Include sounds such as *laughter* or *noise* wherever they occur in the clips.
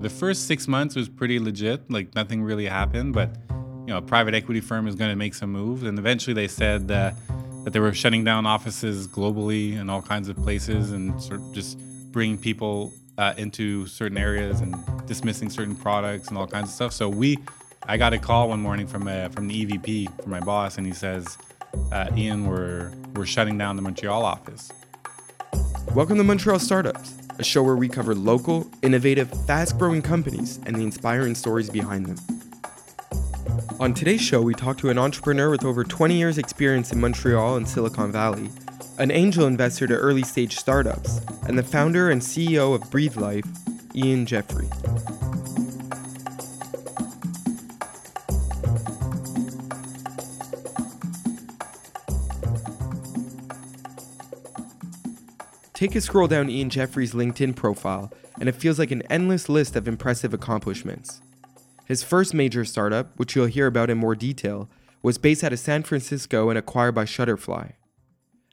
The first six months was pretty legit, like nothing really happened, but you know, a private equity firm is going to make some moves, and eventually they said uh, that they were shutting down offices globally in all kinds of places and sort of just bringing people uh, into certain areas and dismissing certain products and all kinds of stuff. So we, I got a call one morning from a, from the EVP from my boss, and he says, uh, "Ian, we're we're shutting down the Montreal office." Welcome to Montreal Startups, a show where we cover local, innovative, fast growing companies and the inspiring stories behind them. On today's show, we talk to an entrepreneur with over 20 years' experience in Montreal and Silicon Valley, an angel investor to early stage startups, and the founder and CEO of Breathe Life, Ian Jeffrey. Take a scroll down Ian Jeffrey's LinkedIn profile, and it feels like an endless list of impressive accomplishments. His first major startup, which you'll hear about in more detail, was based out of San Francisco and acquired by Shutterfly.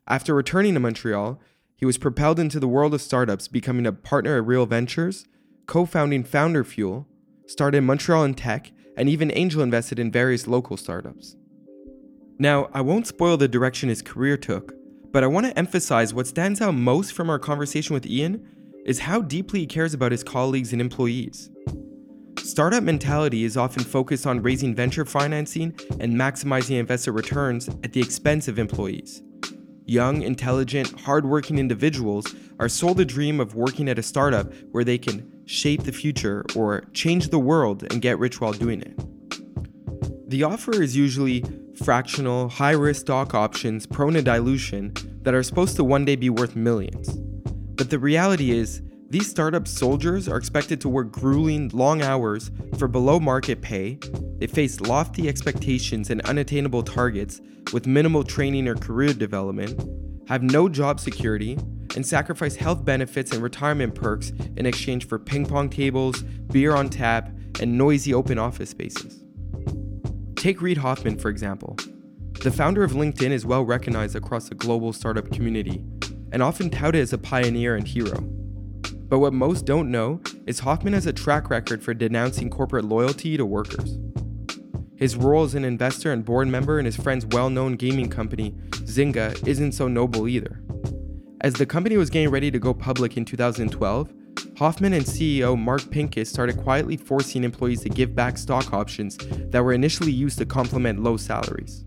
After returning to Montreal, he was propelled into the world of startups, becoming a partner at Real Ventures, co founding Founder Fuel, started Montreal in tech, and even angel invested in various local startups. Now, I won't spoil the direction his career took, but I want to emphasize what stands out most from our conversation with Ian is how deeply he cares about his colleagues and employees. Startup mentality is often focused on raising venture financing and maximizing investor returns at the expense of employees. Young, intelligent, hardworking individuals are sold a dream of working at a startup where they can shape the future or change the world and get rich while doing it. The offer is usually fractional, high risk stock options prone to dilution that are supposed to one day be worth millions. But the reality is, these startup soldiers are expected to work grueling, long hours for below market pay. They face lofty expectations and unattainable targets with minimal training or career development, have no job security, and sacrifice health benefits and retirement perks in exchange for ping pong tables, beer on tap, and noisy open office spaces. Take Reid Hoffman, for example. The founder of LinkedIn is well recognized across the global startup community and often touted as a pioneer and hero. But what most don't know is Hoffman has a track record for denouncing corporate loyalty to workers. His role as an investor and board member in his friend's well known gaming company, Zynga, isn't so noble either. As the company was getting ready to go public in 2012, Hoffman and CEO Mark Pincus started quietly forcing employees to give back stock options that were initially used to complement low salaries.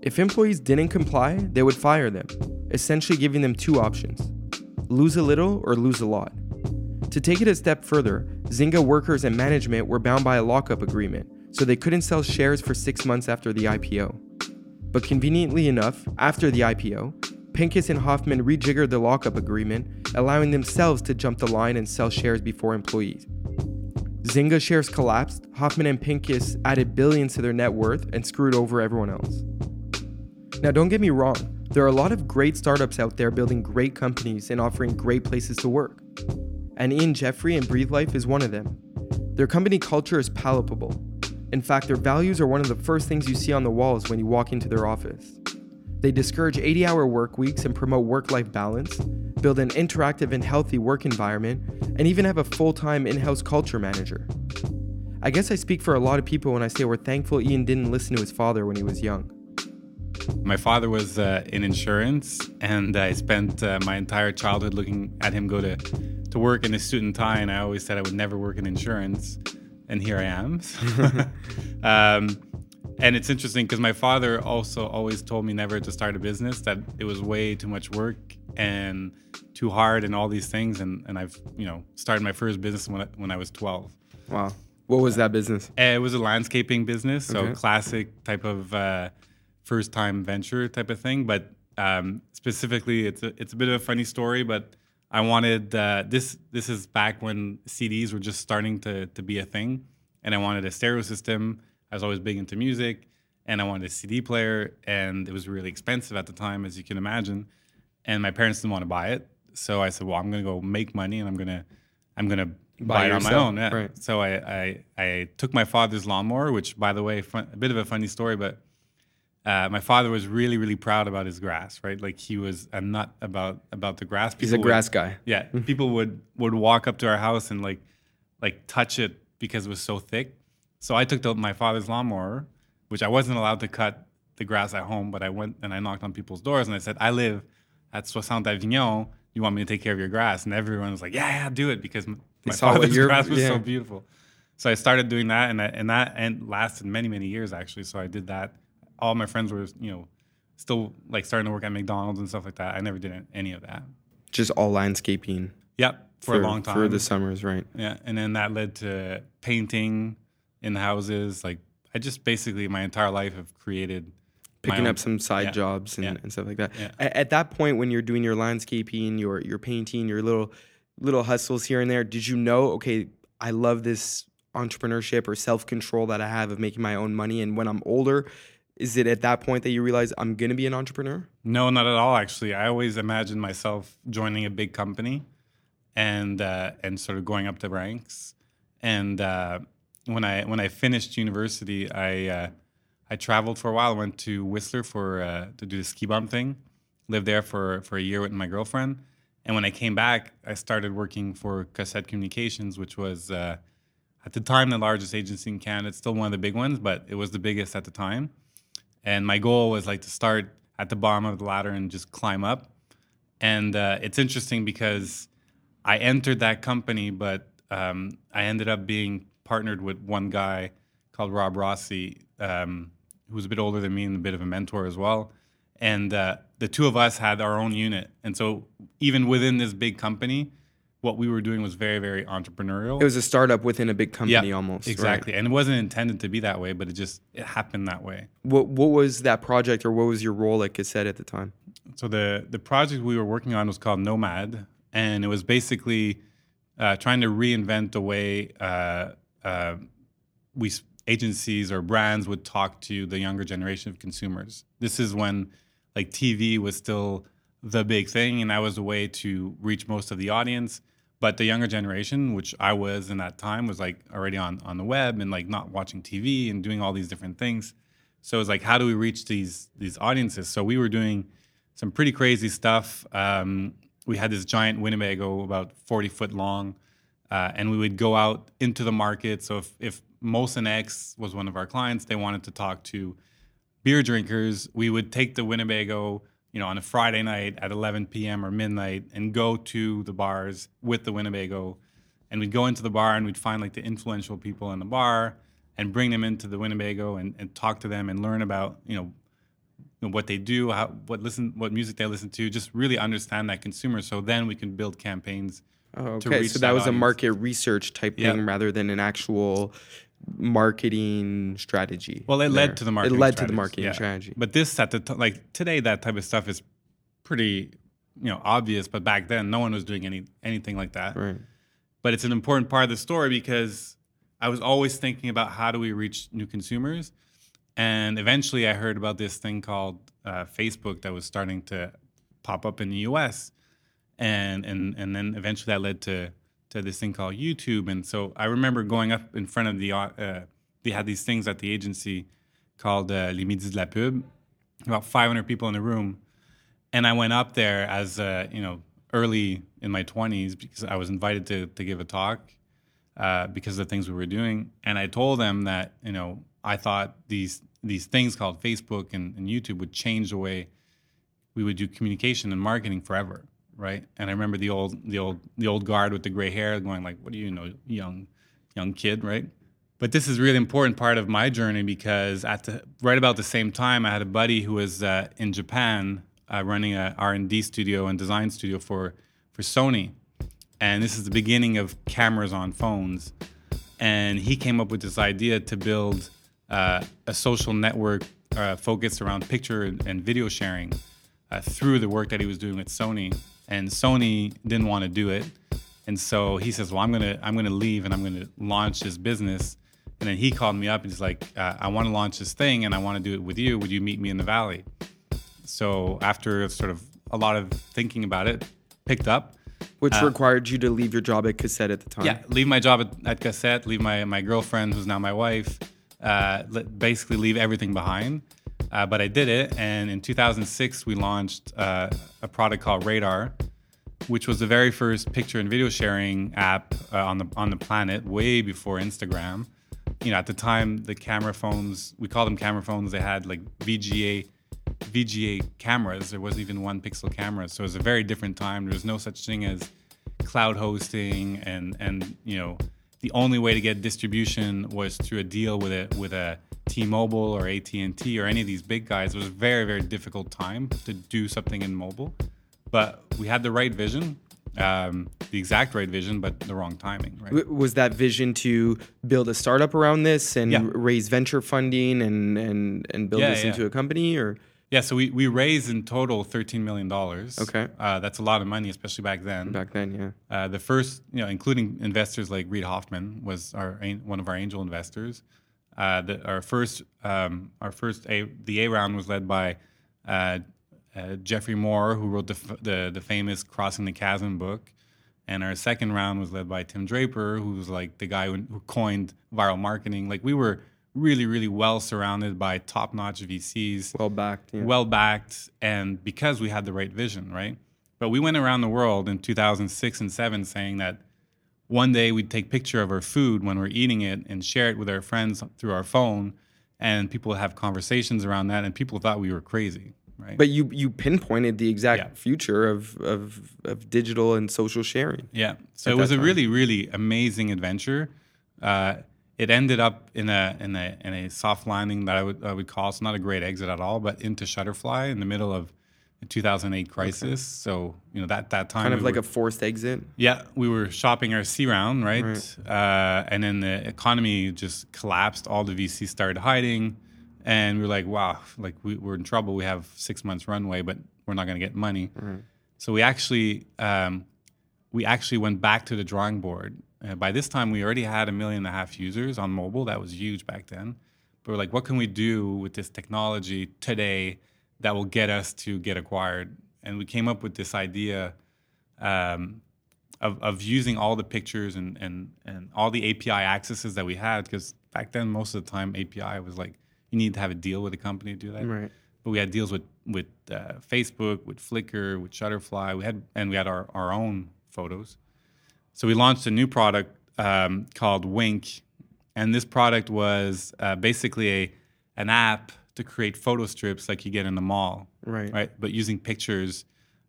If employees didn't comply, they would fire them, essentially giving them two options lose a little or lose a lot. To take it a step further, Zynga workers and management were bound by a lockup agreement, so they couldn't sell shares for six months after the IPO. But conveniently enough, after the IPO, Pincus and Hoffman rejiggered the lockup agreement, allowing themselves to jump the line and sell shares before employees. Zynga shares collapsed, Hoffman and Pincus added billions to their net worth and screwed over everyone else. Now, don't get me wrong, there are a lot of great startups out there building great companies and offering great places to work. And Ian Jeffrey and Breathe Life is one of them. Their company culture is palpable. In fact, their values are one of the first things you see on the walls when you walk into their office. They discourage 80 hour work weeks and promote work life balance, build an interactive and healthy work environment, and even have a full time in house culture manager. I guess I speak for a lot of people when I say we're thankful Ian didn't listen to his father when he was young. My father was uh, in insurance, and I spent uh, my entire childhood looking at him go to, to work in a suit and tie, and I always said I would never work in insurance, and here I am. *laughs* um, and it's interesting because my father also always told me never to start a business, that it was way too much work and too hard and all these things. And, and I've, you know, started my first business when I, when I was 12. Wow. What was that business? Uh, It was a landscaping business, so Okay. classic type of uh, first time venture type of thing. But um, specifically, it's a, it's a bit of a funny story. But I wanted uh, this. This is back when CDs were just starting to to be a thing, and I wanted a stereo system. I was always big into music, and I wanted a CD player, and it was really expensive at the time, as you can imagine. And my parents didn't want to buy it, so I said, "Well, I'm going to go make money, and I'm gonna I'm gonna Buy buy, it on my own." Yeah. right. So I, I I took my father's lawnmower, which by the way, fun, a bit of a funny story, but uh, my father was really really proud about his grass, right? Like he was a nut about about the grass. He's a People would- grass guy. yeah, people would would walk up to our house and like like touch it because it was so thick. So I took the, my father's lawnmower, which I wasn't allowed to cut the grass at home, but I went and I knocked on people's doors and I said, I live at Soixante Avignon. You want me to take care of your grass? And everyone was like, Yeah, yeah, do it because my father's *laughs* grass was yeah. so beautiful. So I started doing that, and I, and that and lasted many many years actually. So I did that. All my friends were you know still like starting to work at McDonald's and stuff like that. I never did any of that. Just all landscaping Yep, for, a long time. for the summers, right? Yeah, and then that led to painting in the houses. Like I just basically my entire life have created Picking up some side yeah, jobs and, yeah, and stuff like that. yeah. At, that point, when you're doing your landscaping, your your painting, your little little hustles here and there, did you know? Okay, I love this entrepreneurship or self control that I have of making my own money. And when I'm older, is it at that point that you realize I'm gonna be an entrepreneur? No, not at all. Actually, I always imagined myself joining a big company, and uh, and sort of going up the ranks. And uh, when I when I finished university, I uh, I traveled for a while. I went to Whistler for uh, to do the ski bump thing. Lived there for for a year with my girlfriend. And when I came back, I started working for Cossette Communications, which was uh, at the time the largest agency in Canada. It's still one of the big ones, but it was the biggest at the time. And my goal was like to start at the bottom of the ladder and just climb up. And uh, it's interesting because I entered that company, but um, I ended up being partnered with one guy called Rob Rossi, um, who was a bit older than me and a bit of a mentor as well. And uh, the two of us had our own unit. And so even within this big company, what we were doing was very, very entrepreneurial. It was a startup within a big company almost. right? Exactly. And it wasn't intended to be that way, but it just it happened that way. What what was that project or what was your role at Cossette at the time? So the the project we were working on was called Nomad, and it was basically uh, trying to reinvent the way uh, uh, we agencies or brands would talk to the younger generation of consumers. This is when like TV was still the big thing, and that was a way to reach most of the audience. But the younger generation, which I was in that time, was like already on on the web and like not watching TV and doing all these different things. So it was like, how do we reach these these audiences? So we were doing some pretty crazy stuff. Um, we had this giant Winnebago, about 40 foot long, uh, and we would go out into the market. So if, if Molson Ex was one of our clients, they wanted to talk to beer drinkers, we would take the Winnebago, you know, on a Friday night at 11 p.m. or midnight and go to the bars with the Winnebago. And we'd go into the bar and we'd find like the influential people in the bar and bring them into the Winnebago and, and talk to them and learn about, you know, you know, what they do, how what listen, what music they listen to, just really understand that consumer. So then we can build campaigns. Oh, okay, so that that was a market research type Yeah. thing rather than an actual marketing strategy. Well, it there. led to the marketing. It led to the marketing yeah. strategy. But this at the t- like today, that type of stuff is pretty, you know, obvious. But back then, no one was doing any anything like that. Right. But it's an important part of the story because I was always thinking about how do we reach new consumers, and eventually I heard about this thing called uh, Facebook that was starting to pop up in the U.S. and and and then eventually that led to to this thing called YouTube. And so I remember going up in front of the uh, they had these things at the agency called uh, Les de la Pub, about 500 people in the room, and I went up there as uh, you know early in my 20s because I was invited to to give a talk uh, because of the things we were doing, and I told them that you know I thought these these things called Facebook and, and YouTube would change the way we would do communication and marketing forever, right? And I remember the old the old the old guard with the gray hair going like, "What do you know, young young kid, right?" But this is a really important part of my journey because at the right about the same time, I had a buddy who was uh, in Japan uh, running a R and D studio and design studio for for Sony, and this is the beginning of cameras on phones. And he came up with this idea to build uh, a social network uh, focused around picture and, video sharing uh, through the work that he was doing at Sony. And Sony didn't want to do it, and so he says, "Well, I'm gonna I'm gonna leave and I'm gonna launch this business." And then he called me up and he's like, uh, "I want to launch this thing and I want to do it with you. Would you meet me in the valley?" So after sort of a lot of thinking about it, picked up. Which required you to leave your job at Cossette at the time. Uh, Yeah, leave my job at, at Cossette, leave my, my girlfriend, who's now my wife, uh, basically leave everything behind. Uh, but I did it, and in 2006 we launched uh, a product called Radar, which was the very first picture and video sharing app uh, on the on the planet, way before Instagram. You know, at the time, the camera phones we call them camera phones. They had like VGA VGA cameras. There wasn't even one pixel camera, so it was a very different time. There was no such thing as cloud hosting, and and you know, the only way to get distribution was through a deal with a with a T-Mobile or AT&T or any of these big guys. It was a very very difficult time to do something in mobile, but we had the right vision. Um, the exact right vision, but the wrong timing. Right? W- Was that vision to build a startup around this and Yeah. raise venture funding and and and build Yeah, this yeah. into a company or Yeah, so we, we raised in total thirteen million dollars. Okay. uh, that's a lot of money, especially back then. back then? Yeah. Uh, the first, you know, including investors like Reid Hoffman was our one of our angel investors. Uh, the, our first, um, our first a the A round was led by uh, uh, Geoffrey Moore, who wrote the, f- the the famous Crossing the Chasm book, and our second round was led by Tim Draper, who was like the guy who, who coined viral marketing. Like we were really, really well surrounded by top notch VCs Well backed. Yeah. well backed and because we had the right vision, right? But we went around the world in 2006 and 7 saying that one day we'd take picture of our food when we're eating it and share it with our friends through our phone and people have conversations around that and people thought we were crazy, right? but you you pinpointed the exact Yeah. future of, of of digital and social sharing. Yeah. So it was a time. really, really amazing adventure. Uh, it ended up in a in a in a soft landing that I would I would call it's not a great exit at all, but into Shutterfly in the middle of the 2008 crisis. So you know that that time Kind of we like were- a forced exit. yeah, we were shopping our C round, right? Uh, and then the economy just collapsed. All the VCs started hiding, and we were like, "Wow, like we, we're in trouble. We have six months runway, but we're not going to get money." So we actually um, we actually went back to the drawing board. Uh, by this time, we already had a million and a half users on mobile. That was huge back then. But we're like, what can we do with this technology today that will get us to get acquired? And we came up with this idea um, of, of using all the pictures and, and, and all the API accesses that we had. Because back then, most of the time, API was like, you need to have a deal with a company to do that Right. but we had deals with with uh, Facebook, with Flickr, with Shutterfly. We had and we had our, our own photos. So we launched a new product um, called Wink, and this product was uh, basically a an app to create photo strips like you get in the mall, Right. right? But using pictures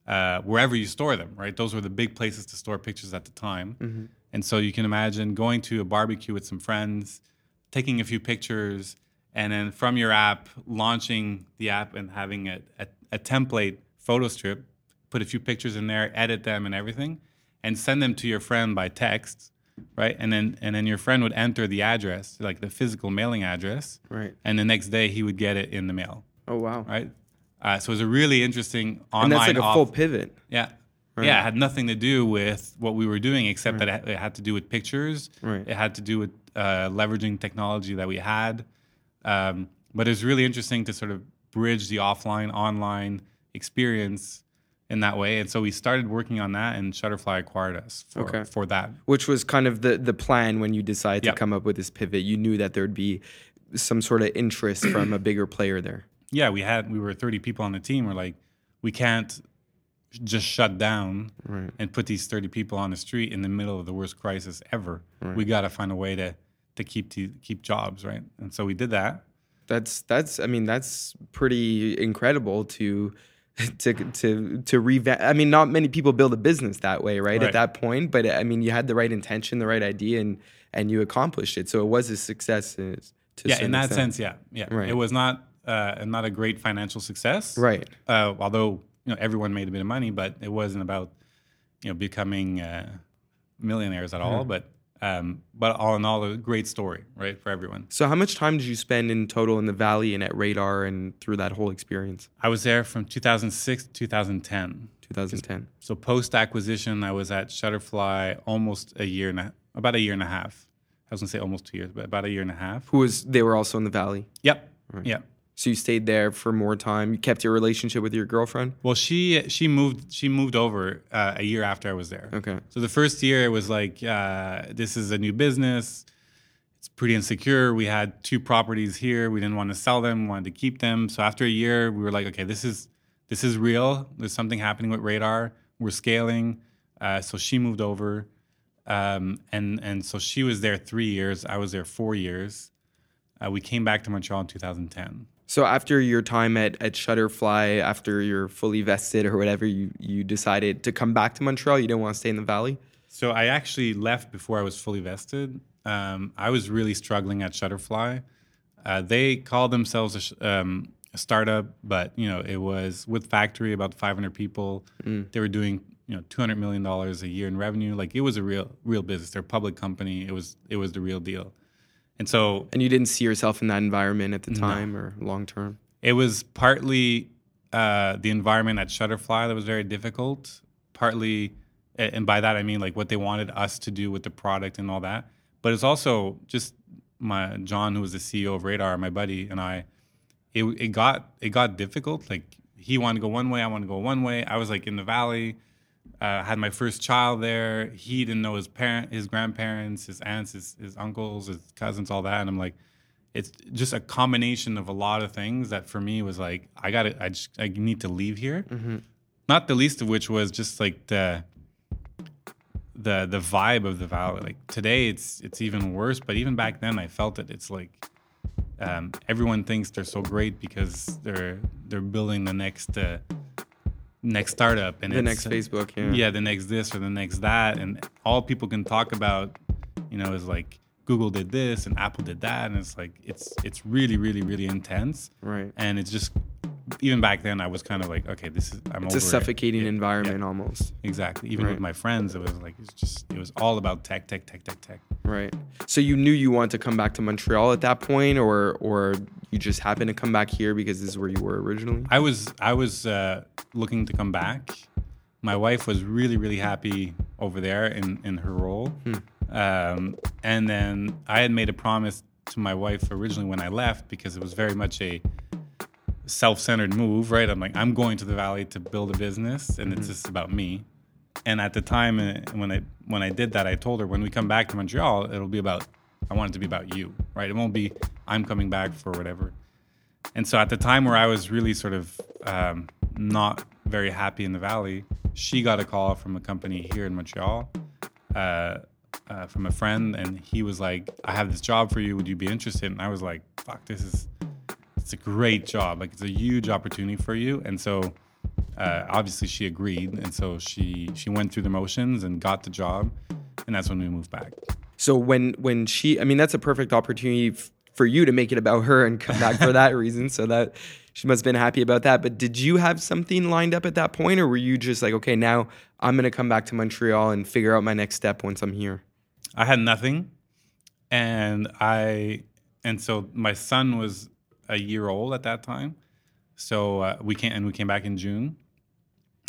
uh, wherever you store them, right? Those were the big places to store pictures at the time. And so you can imagine going to a barbecue with some friends, taking a few pictures, and then from your app, launching the app and having a, a, a template photo strip, put a few pictures in there, edit them and everything, and send them to your friend by text, right? And then and then your friend would enter the address, like the physical mailing address, Right. and the next day he would get it in the mail, Oh wow. right? Uh, so it was a really interesting online. And that's like a off- full pivot. yeah. Yeah, it had nothing to do with what we were doing, except that it, it had to do with pictures. Right. It had to do with uh, leveraging technology that we had. Um, but it's really interesting to sort of bridge the offline online experience in that way. And so we started working on that, and Shutterfly acquired us for, Okay. for that. which was kind of the the plan when you decided Yep. to come up with this pivot. You knew that there'd be some sort of interest from a bigger player there. *clears throat* Yeah, we had we were 30 people on the team. We're like, we can't just shut down Right. and put these 30 people on the street in the middle of the worst crisis ever. We got to find a way to to keep to keep jobs, right? And so we did that. That's that's I mean that's pretty incredible to *laughs* to to to revamp. I mean, not many people build a business that way, right? At that point, but I mean, you had the right intention, the right idea, and and you accomplished it. So it was a success. To yeah, in that extent. sense, yeah, yeah. Right. It was not uh, not a great financial success, right? Uh, although you know everyone made a bit of money, but it wasn't about you know becoming uh, millionaires at Mm-hmm. all. But um, but all in all, a great story, right, for everyone. So how much time did you spend in total in the valley and at Radar and through that whole experience? I was there from 2006 to 2010. 2010. So post acquisition, I was at Shutterfly almost a year and a, about a year and a half. I was gonna say almost two years, but about a year and a half. Who was? They were also in the valley. Yep. Yep. So you stayed there for more time. You kept your relationship with your girlfriend. Well, she she moved she moved over uh, a year after I was there. Okay. So the first year it was like uh, this is a new business. It's pretty insecure. We had two properties here. We didn't want to sell them. Wanted to keep them. So after a year, we were like, okay, this is this is real. There's something happening with Radar. We're scaling. Uh, so she moved over, um, and and so she was there three years. I was there four years. Uh, we came back to Montreal in 2010. So after your time at, at Shutterfly, after you're fully vested or whatever, you, you decided to come back to Montreal. You didn't want to stay in the valley. So I actually left before I was fully vested. Um, I was really struggling at Shutterfly. Uh, they called themselves a, sh- um, a, startup, but you know it was with factory about 500 people. Mm. They were doing you know 200 million dollars a year in revenue. Like it was a real real business. They're a public company. It was it was the real deal. And so And you didn't see yourself in that environment at the time no. or long term? It was partly uh, the environment at Shutterfly that was very difficult. Partly and by that I mean like what they wanted us to do with the product and all that. But it's also just my John, who was the CEO of Radar, my buddy, and I. It, it got it got difficult. Like he wanted to go one way, I wanted to go one way. I was like in the valley uh, had my first child there. He didn't know his parent, his grandparents, his aunts, his, his uncles, his cousins, all that. And I'm like, it's just a combination of a lot of things that for me was like, I got to, I just, I need to leave here. Mm-hmm. Not the least of which was just like the, the, the vibe of the valley. Like today, it's, it's even worse. But even back then, I felt it. It's like, um, everyone thinks they're so great because they're, they're building the next, uh, next startup and the next Facebook, yeah. yeah, the next this or the next that, and all people can talk about, you know, is like Google did this and Apple did that, and it's like it's it's really really really intense, right? And it's just even back then I was kind of like, okay, this is I'm it's a suffocating it. environment yeah. almost. Exactly. Even right. with my friends, it was like it's just it was all about tech, tech, tech, tech, tech. Right. So you knew you wanted to come back to Montreal at that point, or or you just happened to come back here because this is where you were originally. I was I was uh, looking to come back. My wife was really really happy over there in in her role, hmm. um, and then I had made a promise to my wife originally when I left because it was very much a self-centered move, right? I'm like, I'm going to the valley to build a business, and mm-hmm. it's just about me. And at the time uh, when I when I did that, I told her when we come back to Montreal, it'll be about I want it to be about you, right? It won't be I'm coming back for whatever. And so at the time where I was really sort of um, not very happy in the valley, she got a call from a company here in Montreal. Uh, uh, from a friend, and he was like, "I have this job for you. Would you be interested?" And I was like, "Fuck, this is it's a great job. Like it's a huge opportunity for you. And so uh, obviously she agreed, and so she she went through the motions and got the job, and that's when we moved back. So when when she, I mean, that's a perfect opportunity f- for you to make it about her and come back for that *laughs* reason. So that she must have been happy about that. But did you have something lined up at that point, or were you just like, okay, now I'm gonna come back to Montreal and figure out my next step once I'm here? I had nothing, and I and so my son was a year old at that time. So uh, we came and we came back in June.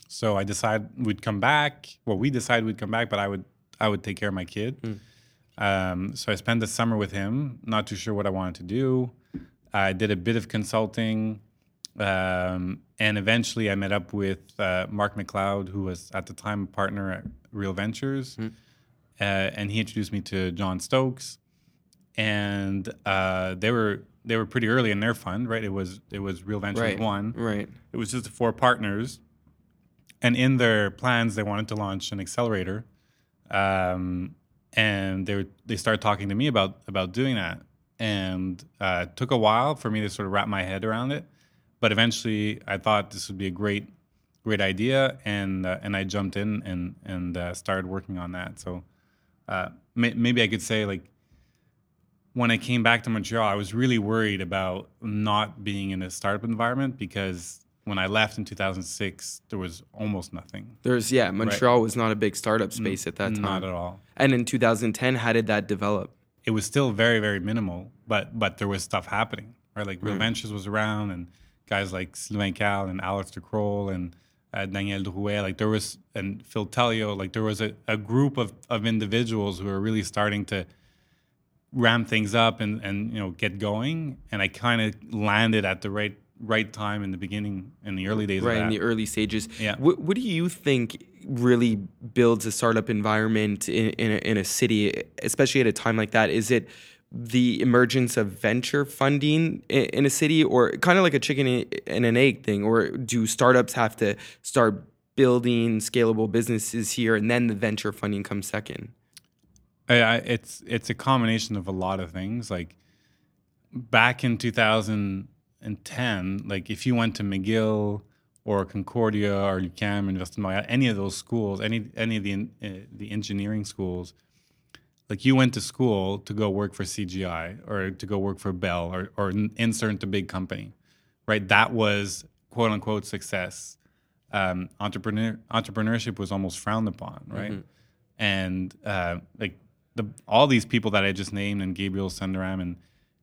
So I decided we'd come back. Well, we decided we'd come back, but I would I would take care of my kid. Mm. Um, so I spent the summer with him. Not too sure what I wanted to do. I did a bit of consulting, um, and eventually I met up with uh, Mark MacLeod, who was at the time a partner at Real Ventures, mm. uh, and he introduced me to John Stokes, and uh, they were they were pretty early in their fund, right? It was it was Real Ventures right. one, right? It was just four partners, and in their plans, they wanted to launch an accelerator, um, and they were, they started talking to me about about doing that, and uh, it took a while for me to sort of wrap my head around it, but eventually, I thought this would be a great great idea, and uh, and I jumped in and and uh, started working on that. So uh, may, maybe I could say like when I came back to Montreal, I was really worried about not being in a startup environment because when I left in 2006, there was almost nothing. There's yeah, Montreal right. was not a big startup space at that time. Not at all. And in 2010, how did that develop? It was still very very minimal, but but there was stuff happening. Right, like Real Ventures was around, and guys like Sylvain Carle and Alex de Croo and uh, Daniel Drouet, like there was and Phil Telio, like there was a, a group of, of individuals who were really starting to ramp things up and and you know get going. And i kind of landed at the right right time in the beginning in the early days right in the early stages. Yeah. What, what do you think really builds a startup environment in, in a, in a city especially at a time like that? Is it the emergence of venture funding in, in a city or kind of like a chicken and an egg thing? Or do startups have to start building scalable businesses here, and then the venture funding comes second? I, I, it's it's a combination of a lot of things. Like back in 2010, like if you went to McGill or Concordia or UCam UQAM, University any of those schools, any any of the uh, the engineering schools, like you went to school to go work for CGI or to go work for Bell or or insert into big company, right? That was quote unquote success. Um, entrepreneur entrepreneurship was almost frowned upon, right? Mm-hmm. And uh, like the all these people that I just named and Gabriel Sundaram and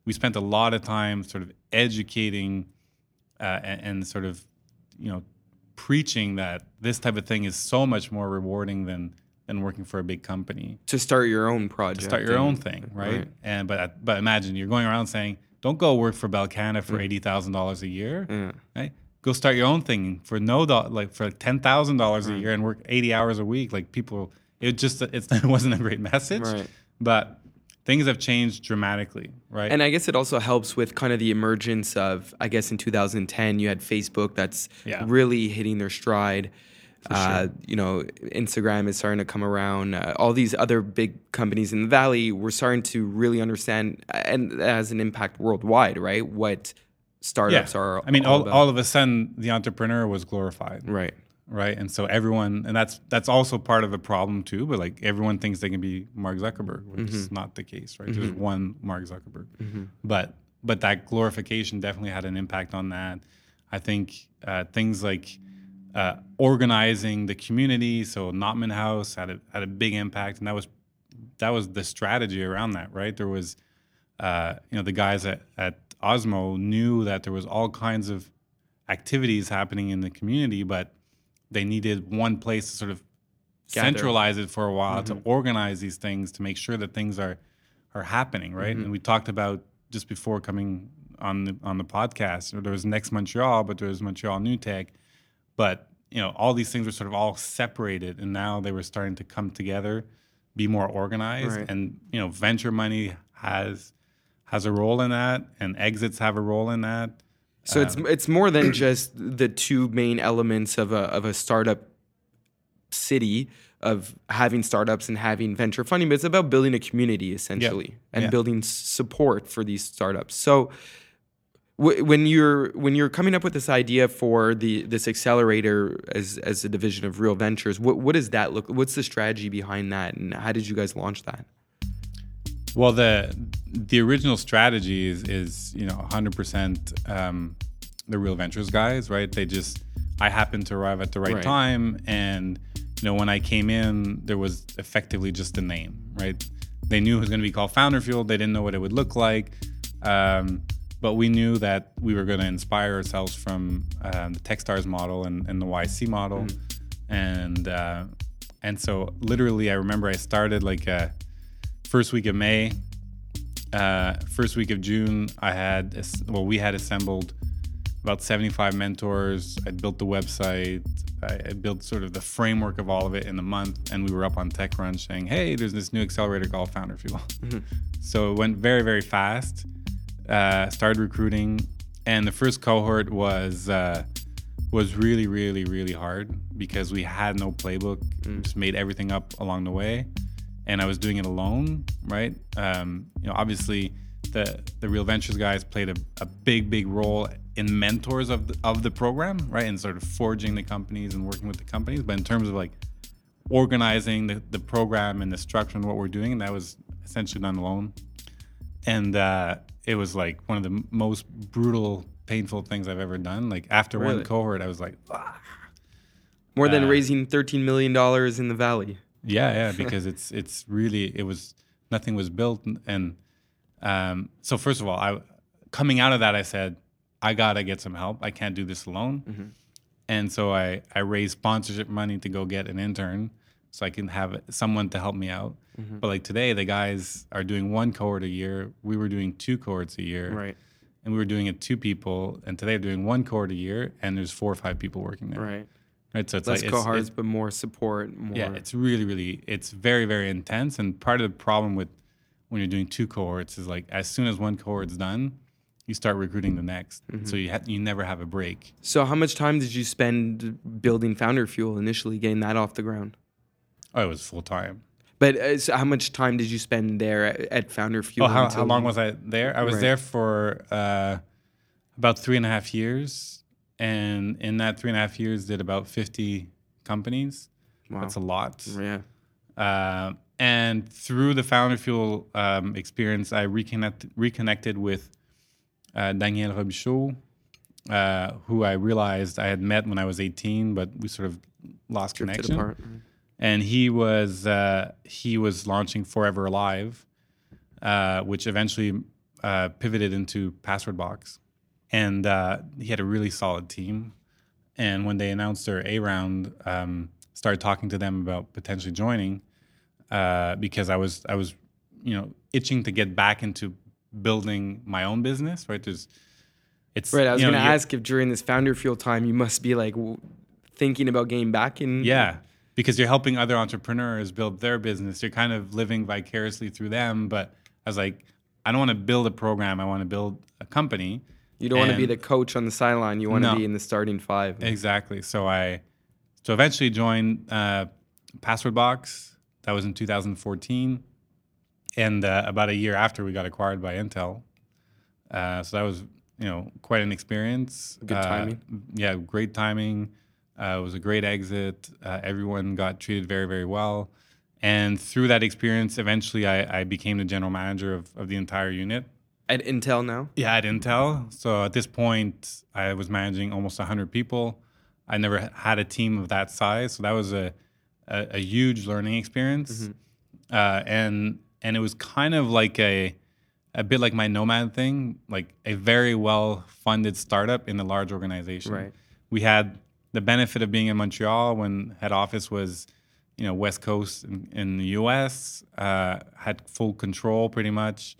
we spent a lot of time sort of educating uh, and, and, sort of you know preaching that this type of thing is so much more rewarding than than working for a big company to start your own project to start your own thing right? right, and but but imagine you're going around saying don't go work for Bell Canada for mm. eighty thousand dollars a year mm. right go start your own thing for no do- like for ten thousand dollars a mm. year and work eighty hours a week like people it just *laughs* it wasn't a great message right. but things have changed dramatically, right? And I guess it also helps with kind of the emergence of, I guess in 2010, you had Facebook that's yeah. really hitting their stride. Uh, sure. You know, Instagram is starting to come around. Uh, all these other big companies in the valley, we're starting to really understand, and that has an impact worldwide, right? What startups yeah. are. I mean, all, all, all, of a sudden, the entrepreneur was glorified. Right right? And so everyone, and that's that's also part of the problem too. But like everyone thinks they can be Mark Zuckerberg, which mm-hmm. is not the case, right? Mm-hmm. There's one Mark Zuckerberg, mm-hmm. but but that glorification definitely had an impact on that. I think uh, things like uh, organizing the community, so Notman House had a had a big impact, and that was that was the strategy around that, right? There was, uh, you know, the guys at, at Osmo knew that there was all kinds of activities happening in the community, but they needed one place to sort of Gather. centralize it for a while mm-hmm. to organize these things to make sure that things are are happening right mm-hmm. and we talked about just before coming on the on the podcast there was next montreal but there was montreal new tech but you know all these things were sort of all separated and now they were starting to come together be more organized right. and you know venture money has has a role in that and exits have a role in that so um, it's it's more than just the two main elements of a of a startup city of having startups and having venture funding, but it's about building a community essentially and yeah. building support for these startups. So w- when you're when you're coming up with this idea for the this accelerator as as a division of Real Ventures, what what does that look? What's the strategy behind that, and how did you guys launch that? Well, the the original strategy is, is you know 100% um, the real ventures guys, right? They just I happened to arrive at the right, right, time, and you know when I came in, there was effectively just a name, right? They knew it was going to be called Founder Fuel. They didn't know what it would look like, um, but we knew that we were going to inspire ourselves from uh, the TechStars model and, and the YC model, mm. and uh, and so literally, I remember I started like a first week of May, uh, first week of June, I had well, we had assembled about 75 mentors. I built the website. I built sort of the framework of all of it in a month, and we were up on TechCrunch saying, "Hey, there's this new accelerator called Founder Fuel." Mm-hmm. So it went very, very fast. Uh, started recruiting, and the first cohort was uh, was really, really, really hard because we had no playbook. Mm. Just made everything up along the way and I was doing it alone, right? Um, you know, obviously the the Real Ventures guys played a, a big, big role in mentors of the, of the program, right? And sort of forging the companies and working with the companies. But in terms of like organizing the, the program and the structure and what we're doing, that was essentially done alone. And uh, it was like one of the most brutal, painful things I've ever done. Like after really? one cohort, I was like, ah. more than uh, raising thirteen million dollars in the valley. Yeah, yeah, *laughs* because it's it's really it was nothing was built, and um, so first of all, I coming out of that, I said I gotta get some help. I can't do this alone, mm-hmm. and so I I raised sponsorship money to go get an intern so I can have someone to help me out. Mm-hmm. But like today, the guys are doing one cohort a year. We were doing two cohorts a year, right? And we were doing it two people, and today they're doing one cohort a year, and there's four or five people working there, right? Right? So it's less like cohorts, it's, but more support. More. Yeah, it's really, really, it's very, very intense. And part of the problem with when you're doing two cohorts is like as soon as one cohort's done, you start recruiting the next. So you ha- you never have a break. So how much time did you spend building Founder Fuel initially, getting that off the ground? Oh, it was full time. But uh, so how much time did you spend there at, at Founder Fuel? Oh, how, how long was I there? I was Right. there for uh, about three and a half years, and in that three and a half years, did about fifty companies. Wow. That's a lot. Yeah. Uh, and through the Founder Fuel um, experience, I reconnect, reconnected with uh, Daniel Robichaud, uh, who I realized I had met when I was 18, but we sort of lost Drifted connection. apart. And he was uh, he was launching Forever Alive, uh, which eventually uh, pivoted into Password Box, and uh, he had a really solid team. And when they announced their A round, um, started talking to them about potentially joining uh, because I was I was you know itching to get back into building my own business. Right? There's it's Right. I was going to ask if during this Founder Fuel time you must be like w- thinking about getting back in. Yeah, because you're helping other entrepreneurs build their business. You're kind of living vicariously through them. But I was like, I don't want to build a program. I want to build a company. You don't want to be the coach on the sideline. You want to No. be in the starting five. Exactly. So I, so eventually joined uh, Password Box. That was in 2014, and uh, about a year after we got acquired by Intel. Uh, so that was you know quite an experience. Good Uh, timing. yeah, great timing. Uh, it was a great exit. Uh, everyone got treated very very well, and through that experience, eventually I, I became the general manager of, of the entire unit. At Intel now. Yeah, at Intel. So at this point, I was managing almost 100 people. I never had a team of that size, so that was a a, a huge learning experience. Uh, and and it was kind of like a a bit like my Nomad thing, like a very well funded startup in a large organization. Right. We had the benefit of being in Montreal when head office was, you know, West Coast in, in the U.S. Uh, had full control pretty much,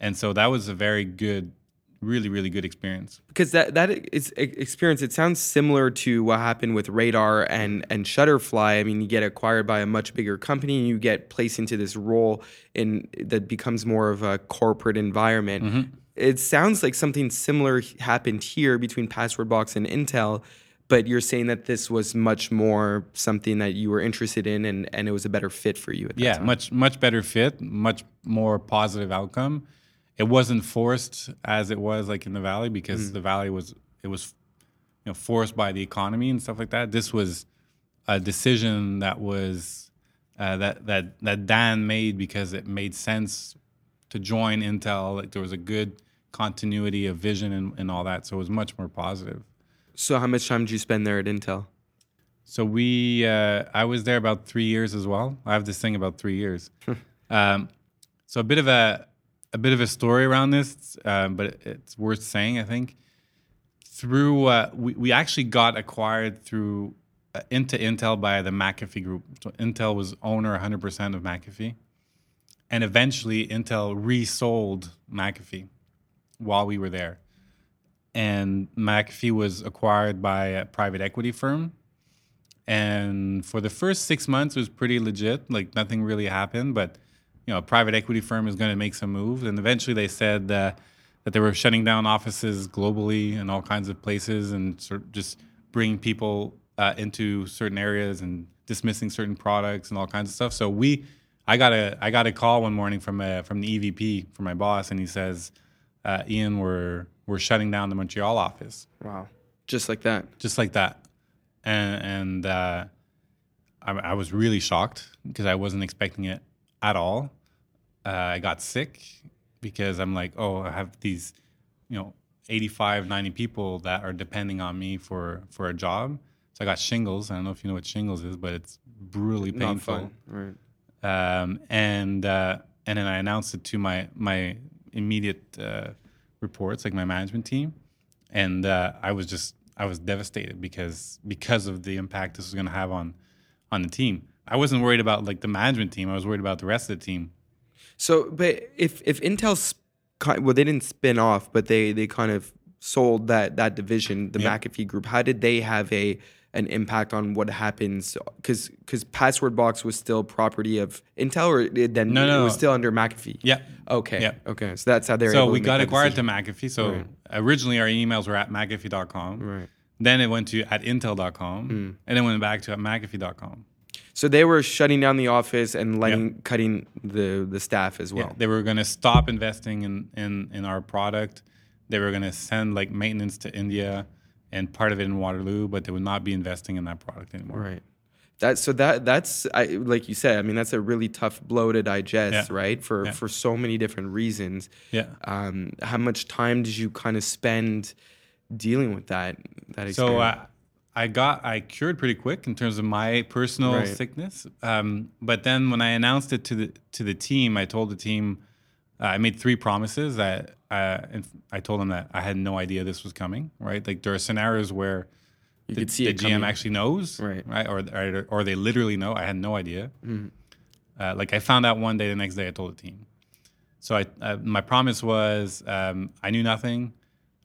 and so that was a very good, really really good experience. because that that is experience it sounds similar to what happened with radar and and shutterfly i mean you get acquired by a much bigger company and you get placed into this role in that becomes more of a corporate environment mm-hmm. it sounds like something similar happened here between password box and intel but you're saying that this was much more something that you were interested in and, and it was a better fit for you at that yeah, time. much much better fit, much more positive outcome. It wasn't forced as it was like in the valley because the valley was it was you know forced by the economy and stuff like that. This was a decision that was uh, that that that Dan made because it made sense to join Intel. Like there was a good continuity of vision and, and all that, so it was much more positive. so how much time did you spend there at intel So we, uh, I was there about three years as well. I have this thing about three years. um, so a bit of a, a bit of a story around this, um, but it- it's worth saying. I think through uh, we we actually got acquired through uh, into Intel by the McAfee Group. So Intel was owner 100% of McAfee, and eventually Intel resold McAfee while we were there. And McAfee was acquired by a private equity firm and for the first six months it was pretty legit like nothing really happened but you know a private equity firm is going to make some moves. And eventually they said uh, that they were shutting down offices globally in all kinds of places and sort of just bringing people uh, into certain areas and dismissing certain products and all kinds of stuff. So we i got a i got a call one morning from a, from the evp from my boss and he says uh, ian we're we're shutting down the montreal office. Wow. Just like that? Just like that. And and uh, I, I was really shocked because I wasn't expecting it at all. Uh, I got sick because I'm like, oh, I have these, you know, 85, 90 people that are depending on me for for a job. So I got shingles. I don't know if you know what shingles is, but it's brutally not painful fun right um, and uh, and then I announced it to my my immediate uh, reports, like my management team, and uh, I was just I was devastated because because of the impact this was going to have on on the team. I wasn't worried about like the management team. I was worried about the rest of the team. So, but if if Intel's well, they didn't spin off, but they they kind of sold that that division, the Yeah. McAfee Group, how did they have a an impact on what happens? Because because Password Box was still property of Intel, or it then No, no, it was still under McAfee. Yeah. Okay. Yeah. Okay. So that's how they're. So we got acquired decision. to McAfee. So Right. originally our emails were at McAfee.com. Right. Then it went to at Intel.com. Hmm. And then went back to at McAfee.com. So they were shutting down the office and letting cutting the the staff as well. Yeah, they were going to stop investing in, in, in our product. They were going to send like maintenance to India and part of it in Waterloo, but they would not be investing in that product anymore. Right. That so that that's I like you said. I mean, that's a really tough blow to digest, Yeah. right? For Yeah. for so many different reasons. Yeah. Um, how much time did you kind of spend dealing with that? That So experience? uh, I got I cured pretty quick in terms of my personal Right. sickness. Um, but then when I announced it to the to the team, I told the team uh, I made three promises that uh, I told them that I had no idea this was coming. Right, like there are scenarios where you the, could see the GM coming. actually knows, Right. Right, or, or or they literally know. I had no idea. Uh, like I found out one day, the next day I told the team. So I, uh, my promise was um, I knew nothing.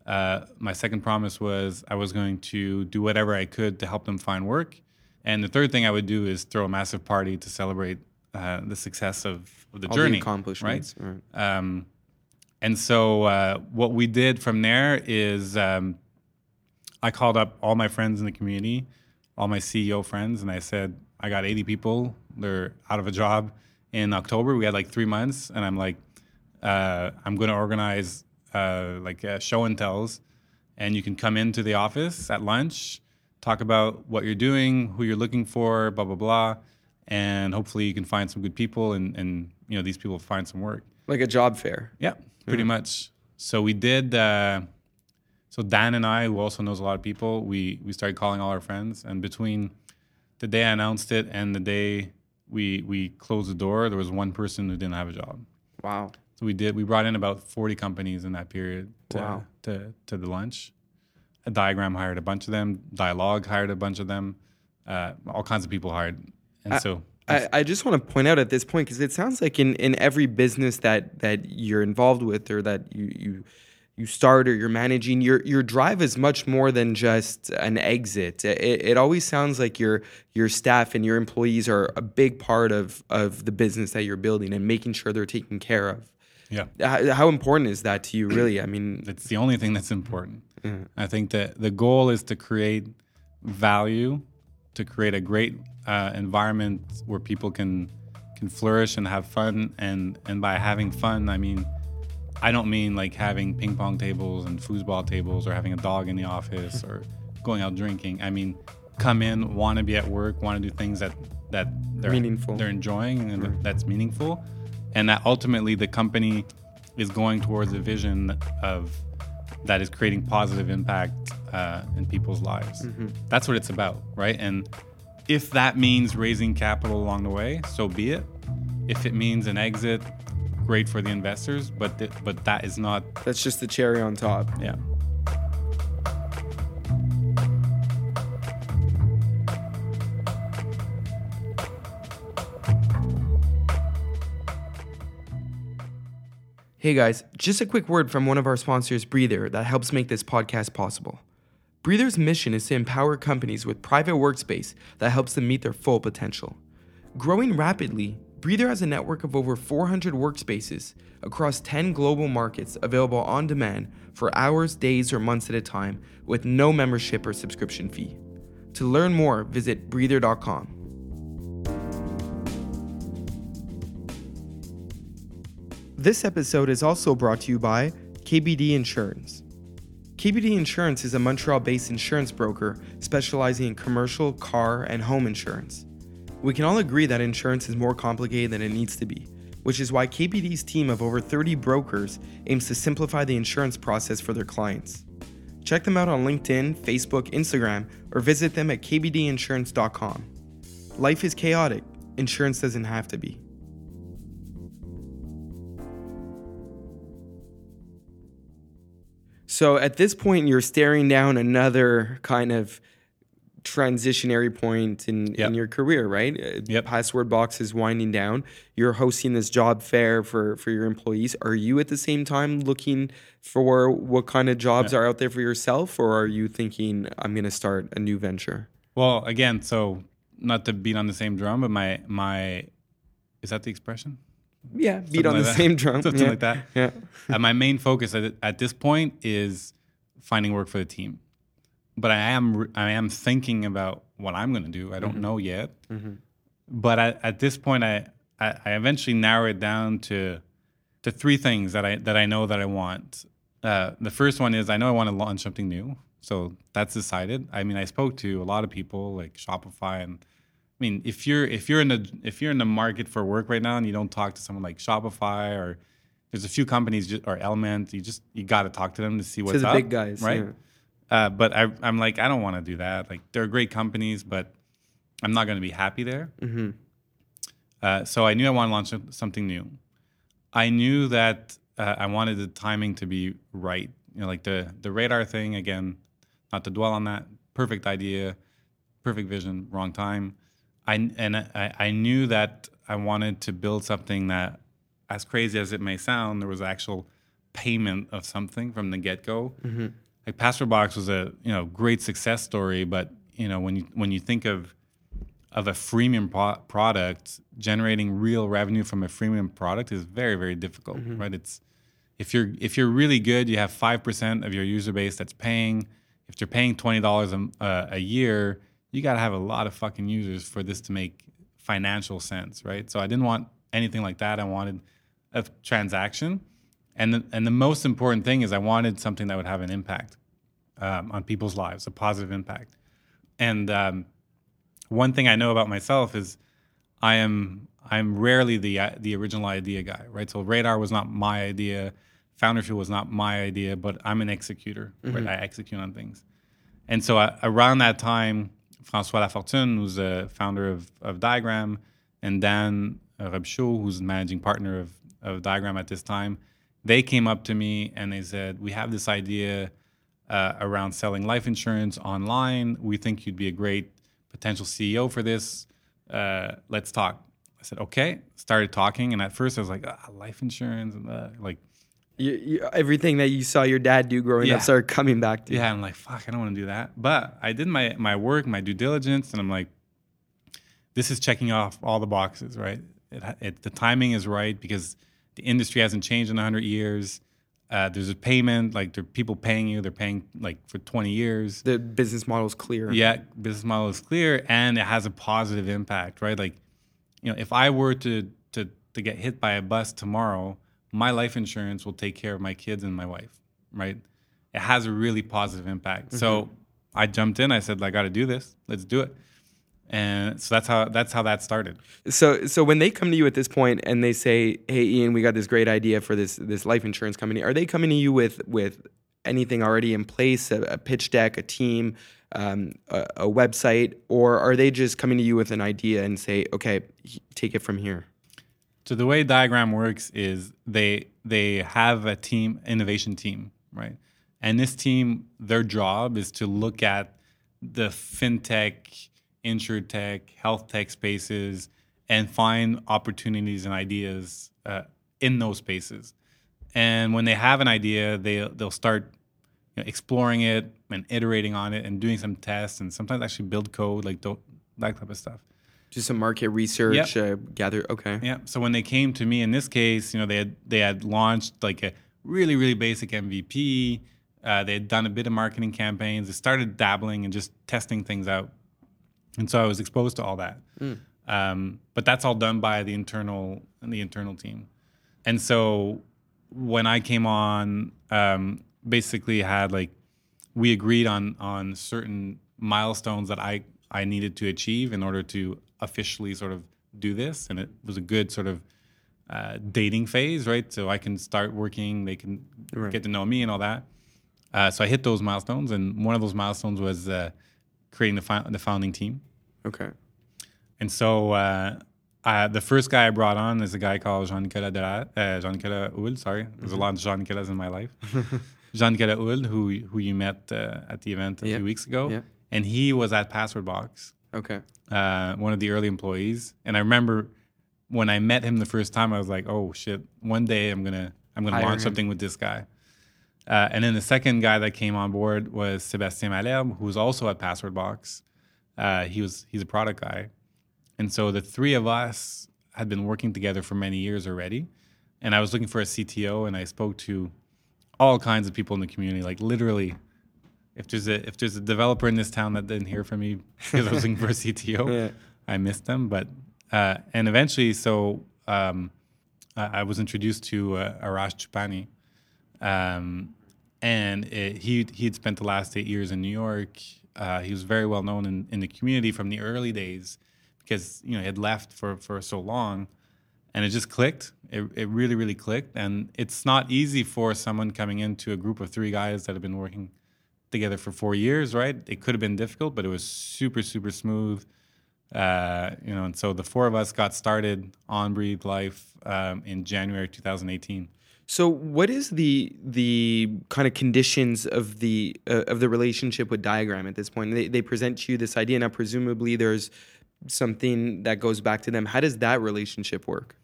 Uh, my second promise was I was going to do whatever I could to help them find work, and the third thing I would do is throw a massive party to celebrate uh, the success of, of the All journey, the accomplishments. Right. um, and so uh, what we did from there is um, I called up all my friends in the community, all my CEO friends, and I said, I got 80 people. They're out of a job in October. We had like three months, and I'm like, uh, I'm going to organize uh, like uh, show and tells, and you can come into the office at lunch, talk about what you're doing, who you're looking for, blah blah blah, and hopefully you can find some good people, and and you know these people find some work. Like a job fair. Yeah, pretty much. So we did. Uh, so Dan and I, who also knows a lot of people, we we started calling all our friends, and between the day I announced it and the day we we closed the door, there was one person who didn't have a job. Wow. We did. We brought in about forty companies in that period to Wow. to, to the lunch. A diagram hired a bunch of them. Dialogue hired a bunch of them. Uh, all kinds of people hired, and so I, I just want to point out at this point because it sounds like in, in every business that that you're involved with or that you you you start or you're managing your your drive is much more than just an exit. It, it always sounds like your your staff and your employees are a big part of of the business that you're building and making sure they're taken care of. Yeah. How, how important is that to you, really? I mean, It's the only thing that's important. I think that the goal is to create value, to create a great uh, environment where people can can flourish and have fun. And and by having fun, I mean, I don't mean like having ping pong tables and foosball tables or having a dog in the office or going out drinking. I mean, come in, want to be at work, want to do things that that they're Meaningful. they're enjoying and that's meaningful, and that ultimately the company is going towards a vision of that is creating positive impact uh, in people's lives. That's what it's about, right? And if that means raising capital along the way, so be it. If it means an exit, great for the investors, but th- but that is not, that's just the cherry on top. yeah. Hey guys, just a quick word from one of our sponsors, Breather, that helps make this podcast possible. Breather's mission is to empower companies with private workspace that helps them meet their full potential. Growing rapidly, Breather has a network of over 400 workspaces across 10 global markets available on demand for hours, days, or months at a time with no membership or subscription fee. To learn more, visit breather.com. This episode is also brought to you by KBD Insurance. KBD Insurance is a Montreal based insurance broker specializing in commercial, car, and home insurance. We can all agree that insurance is more complicated than it needs to be, which is why KBD's team of over 30 brokers aims to simplify the insurance process for their clients. Check them out on LinkedIn, Facebook, Instagram, or visit them at kbdinsurance.com. Life is chaotic, insurance doesn't have to be. So at this point, you're staring down another kind of transitionary point in, Yep. in your career, right? Uh, Yep. Password Box is winding down. You're hosting this job fair for, for your employees. Are you at the same time looking for what kind of jobs are out there for yourself, or are you thinking, I'm going to start a new venture? Well, again, so not to beat on the same drum, but my my is that the expression? Yeah, beat Something on like the that. same drum. Something yeah. like that. Yeah. uh, my main focus at, at this point is finding work for the team. But I am I am thinking about what I'm going to do. I don't know yet. But at, at this point, I, I I eventually narrow it down to to three things that I that I know that I want. Uh, the first one is I know I want to launch something new, so that's decided. I mean, I spoke to a lot of people like Shopify, and I mean, if you're if you're in the if you're in the market for work right now and you don't talk to someone like Shopify or there's a few companies ju- or Element, you just you got to talk to them to see what's to the up, big guys, right? yeah. Uh, but I, I'm like, I don't want to do that. Like, they're great companies, but I'm not going to be happy there. Mm-hmm. Uh, so I knew I wanted to launch something new. I knew that uh, I wanted the timing to be right. You know, like the the Radar thing again. Not to dwell on that. Perfect idea, perfect vision, wrong time. I and I, I knew that I wanted to build something that, as crazy as it may sound, there was actual payment of something from the get go. Like Password Box was a you know great success story, but you know when you when you think of of a freemium pro- product, generating real revenue from a freemium product is very very difficult, right? It's if you're if you're really good, you have five percent of your user base that's paying. If you're paying twenty dollars a, uh, a year, you got to have a lot of fucking users for this to make financial sense, right? So I didn't want anything like that. I wanted a transaction, and the, and the most important thing is I wanted something that would have an impact um, on people's lives, a positive impact. And um, one thing I know about myself is I am I'm rarely the uh, the original idea guy, right? So Radar was not my idea, Founder Fuel was not my idea, but I'm an executor, right? I execute on things. And so uh, around that time, François Lafortune, who's a founder of, of Diagram, and Dan Robichaud, who's the managing partner of, of Diagram at this time, they came up to me and they said, "We have this idea uh, around selling life insurance online. We think you'd be a great potential CEO for this. Uh, let's talk." I said, "Okay." Started talking, and at first I was like, ah, "Life insurance," uh, like, You, you, everything that you saw your dad do growing Yeah. up started coming back to you. yeah, I'm like, "Fuck, I don't want to do that." But I did my my work, my due diligence, and I'm like, "This is checking off all the boxes, right? It, it, the timing is right because the industry hasn't changed in 100 years." Uh, there's a payment, like there are people paying you. They're paying like for 20 years. The business model is clear. yeah business model is clear and it has a positive impact right like you know if i were to to to get hit by a bus tomorrow my life insurance will take care of my kids and my wife right? It has a really positive impact. So i jumped in i said i got to do this. Let's do it. And so that's how that's how that started. So so when they come to you at this point and they say, "Hey Ian, we got this great idea for this this life insurance company." Are they coming to you with with anything already in place, a, a pitch deck, a team, um, a, a website, or are they just coming to you with an idea and say, "Okay, take it from here"? So the way Diagram works is they they have a team innovation team, right? And this team, their job is to look at the fintech, insurtech, health tech spaces and find opportunities and ideas uh, in those spaces. And when they have an idea, they they'll start you know, exploring it and iterating on it and doing some tests and sometimes actually build code like that type of stuff. Just some market research, uh, gather. Okay. Yeah. So when they came to me in this case, you know, they had they had launched like a really really basic MVP. Uh, they had done a bit of marketing campaigns. They started dabbling and just testing things out, and so I was exposed to all that. Um, but that's all done by the internal the internal team, and so when I came on, um, basically had like we agreed on on certain milestones that I I needed to achieve in order to officially sort of do this, and it was a good sort of uh, dating phase, right? So I can start working, they can Right. get to know me and all that. Uh, so I hit those milestones, and one of those milestones was uh, creating the fi- the founding team. Okay. And so uh, uh, the first guy I brought on is a guy called Jean-Nicolas Delat, uh, Jean-Nicolas Houle, sorry. There's a lot of Jean-Nicolas in my life. *laughs* Jean-Nicolas Houle, who, who you met uh, at the event a Yeah. few weeks ago. Yeah. and he was at Password Box, Okay. Uh, one of the early employees. And I remember when I met him the first time, I was like, "Oh shit! One day I'm gonna I'm gonna Hire launch him. something with this guy." Uh, and then the second guy that came on board was Sébastien Malherbe, who was also at Password Box. Uh, he was he's a product guy, and so the three of us had been working together for many years already. And I was looking for a CTO, and I spoke to all kinds of people in the community, like literally. If there's a if there's a developer in this town that didn't hear from me *laughs* because I was looking for a CTO, Yeah. I missed them. But uh, and eventually, so um, I, I was introduced to uh, Arash Chupani, um, and it, he he had spent the last eight years in New York. Uh, he was very well known in, in the community from the early days because you know he had left for for so long, and it just clicked. It it really really clicked, and it's not easy for someone coming into a group of three guys that have been working together for four years, right? It could have been difficult, but it was super super smooth. Uh, you know, and so the four of us got started on Breathe Life um, in January 2018. So, what is the the kind of conditions of the uh, of the relationship with Diagram at this point? They, they present to you this idea. Now, presumably, there's something that goes back to them. How does that relationship work?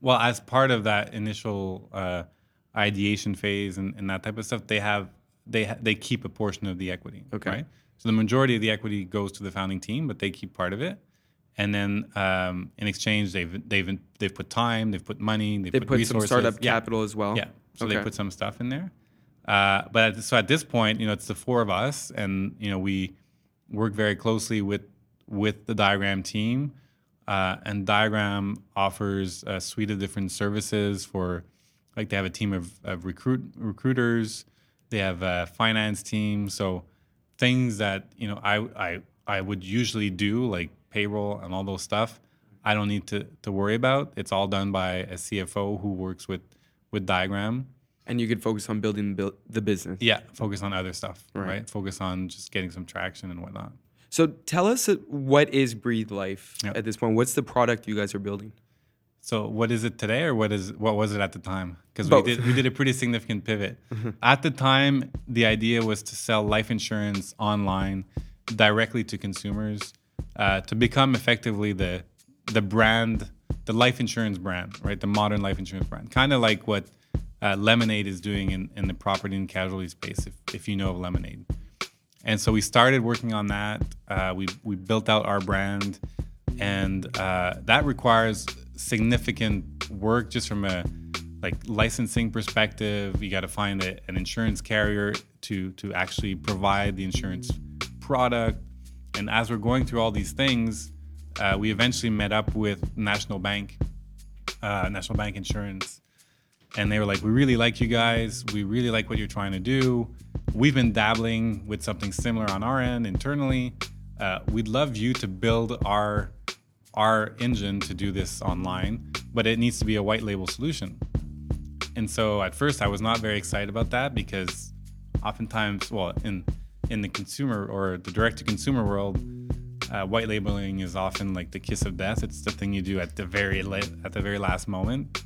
Well, as part of that initial uh, ideation phase and, and that type of stuff, they have they ha- they keep a portion of the equity. Okay. Right. So the majority of the equity goes to the founding team, but they keep part of it. And then um, in exchange, they've they've they've put time, they've put money, they've They put, put some startup Yeah. capital as well. Yeah. So they put some stuff in there. Uh, but at, so at this point, you know, it's the four of us, and you know, we work very closely with with the Diagram team. Uh, and Diagram offers a suite of different services for, like, they have a team of, of recruit recruiters. They have a finance team. So things that you know I I I would usually do, like payroll and all those stuff. I don't need to to worry about. It's all done by a CFO who works with with Diagram. And you could focus on building the, business. Yeah, focus on other stuff, Right. right? Focus on just getting some traction and whatnot. So, tell us uh, what is Breathe Life Yeah. at this point? What's the product you guys are building? So, what is it today, or what is what was it at the time? Because we did we did a pretty significant pivot. *laughs* at the time, the idea was to sell life insurance online directly to consumers uh, to become effectively the the brand, the life insurance brand, right? The modern life insurance brand, kind of like what uh, Lemonade is doing in, in the property and casualty space. If if you know of Lemonade. And so we started working on that. Uh, we we built out our brand, and uh, that requires significant work just from a like licensing perspective. You got to find a, an insurance carrier to to actually provide the insurance product. And as we're going through all these things, uh, we eventually met up with National Bank, uh, National Bank Insurance, and they were like, "We really like you guys. We really like what you're trying to do. We've been dabbling with something similar on our end internally. Uh, we'd love you to build our our engine to do this online, but it needs to be a white label solution." And so at first, I was not very excited about that because oftentimes, well, in in the consumer or the direct to consumer world, uh, white labeling is often like the kiss of death. It's the thing you do at the very at the very last moment.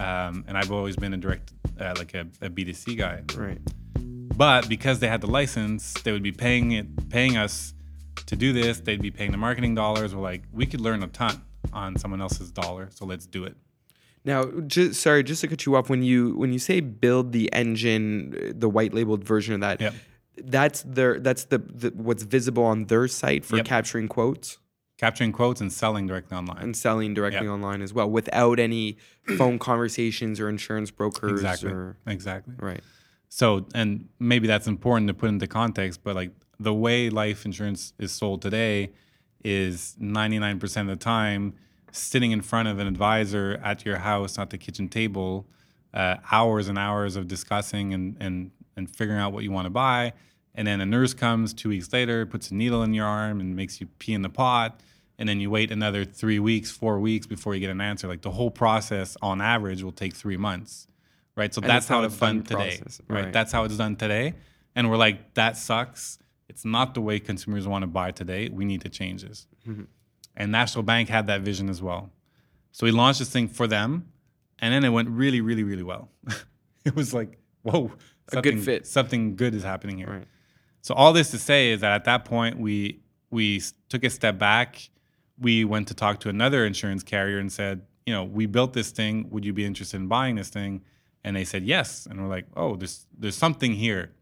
Um, and I've always been a direct, uh, like a a B2C guy. Right. But because they had the license, they would be paying it, paying us to do this. They'd be paying the marketing dollars. We're like, we could learn a ton on someone else's dollar, so let's do it. Now, just sorry, just to cut you off. When you when you say build the engine, the white labeled version of that, Yep. that's their that's the, the what's visible on their site for Yep. capturing quotes Capturing quotes and selling directly online. and selling directly Yep. online as well, without any *clears throat* phone conversations or insurance brokers exactly. or Exactly. right. So, and maybe that's important to put into context, but like the way life insurance is sold today is 99% of the time sitting in front of an advisor at your house at the kitchen table, uh, hours and hours of discussing and, and, and figuring out what you want to buy. And then a nurse comes two weeks later, puts a needle in your arm and makes you pee in the pot. And then you wait another three weeks, four weeks before you get an answer. Like the whole process on average will take three months. Right. So And that's how it's done today. process, Right. right. That's how it's done today. And we're like, that sucks. It's not the way consumers want to buy today. We need to change this. Mm-hmm. And National Bank had that vision as well. So we launched this thing for them, and then it went really, really, really well. *laughs* it was like, whoa, A good something- fit. Something good is happening here. Right. So all this to say is that at that point we we took a step back. We went to talk to another insurance carrier and said, you know, we built this thing. Would you be interested in buying this thing? And they said yes. And we're like, oh, there's there's something here.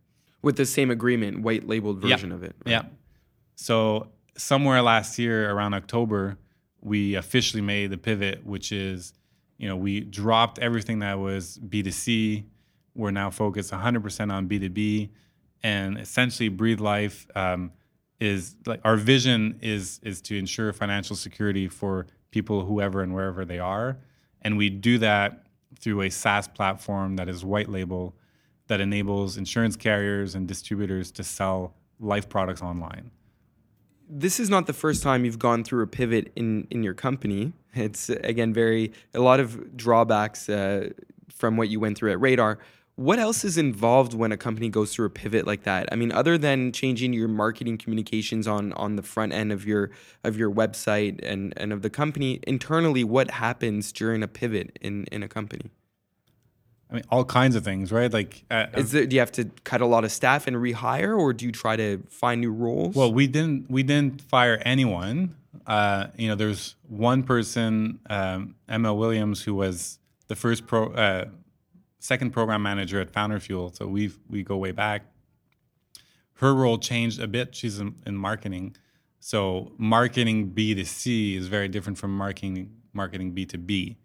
With the same agreement, white labeled version of it. right? Yeah. So somewhere last year, around October, we officially made the pivot, which is, you know, we dropped everything that was B2C. We're now focused 100% on B2B, and essentially, Breathe Life um, is like our vision is is to ensure financial security for people whoever and wherever they are, and we do that through a SaaS platform that is white label that enables insurance carriers and distributors to sell life products online. this is not the first time you've gone through a pivot in in your company. It's again very a lot of drawbacks uh, from what you went through at Radar. What else is involved when a company goes through a pivot like that? I mean, other than changing your marketing communications on on the front end of your of your website and and of the company internally, what happens during a pivot in in a company? I mean, all kinds of things, right? Like, uh, Is there, do you have to cut a lot of staff and rehire, or do you try to find new roles? well, we didn't we didn't fire anyone. Uh, you know, there's one person, um, Emma Williams, who was the first pro, uh, second program manager at Founder Fuel. So we we go way back. Her role changed a bit. She's in, in marketing, so marketing B 2 C is very different from marketing marketing B 2 B,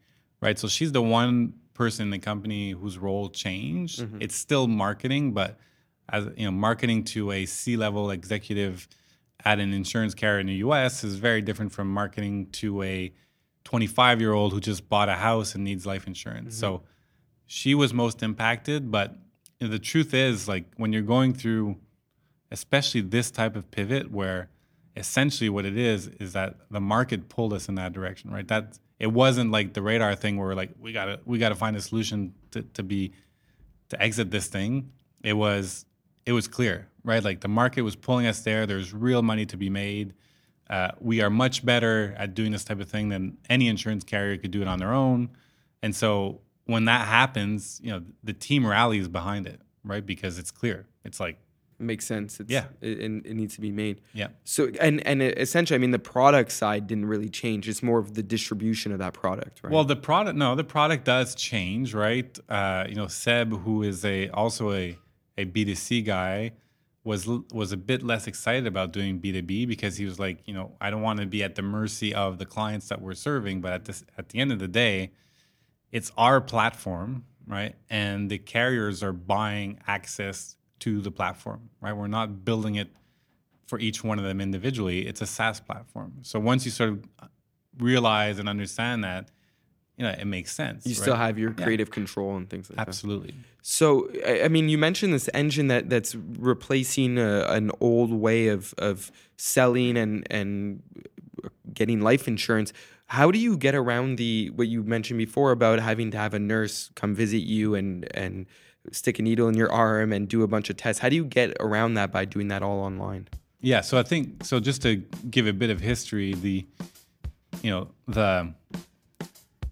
right? So she's the one person in the company whose role changed. Mm-hmm. It's still marketing, but as you know, marketing to a C-level executive at an insurance carrier in the U.S. is very different from marketing to a 25-year-old who just bought a house and needs life insurance. Mm-hmm. So she was most impacted, but you know, the truth is, like when you're going through, especially this type of pivot, where essentially what it is is that the market pulled us in that direction, right? That it wasn't like the Radar thing where like we gotta we gotta find a solution to, to be to exit this thing. It was it was clear, right? Like the market was pulling us there. There's real money to be made. Uh, we are much better at doing this type of thing than any insurance carrier could do it on their own. And so when that happens, you know, the team rallies behind it, right? Because it's clear. It's like, makes sense. It's, Yeah. it, it, it needs to be made. yeah, So and and essentially, I mean, the product side didn't really change. It's more of the distribution of that product, right? Well, the product no, the product does change, right? Uh, you know, Seb, who is a also a a B two C guy, was was a bit less excited about doing B two B because he was like, you know, I don't want to be at the mercy of the clients that we're serving, but at this at the end of the day, it's our platform, right? And the carriers are buying access to the platform, right? We're not building it for each one of them individually. It's a SaaS platform. So once you sort of realize and understand that, you know, it makes sense. you right? still have your creative control and things like that. absolutely. So, I I mean, you mentioned this engine that that's replacing a, an old way of of selling and and getting life insurance. How do you get around the what you mentioned before about having to have a nurse come visit you and and stick a needle in your arm and do a bunch of tests? How do you get around that by doing that all online? Yeah, so I think so. Just to give a bit of history, the you know the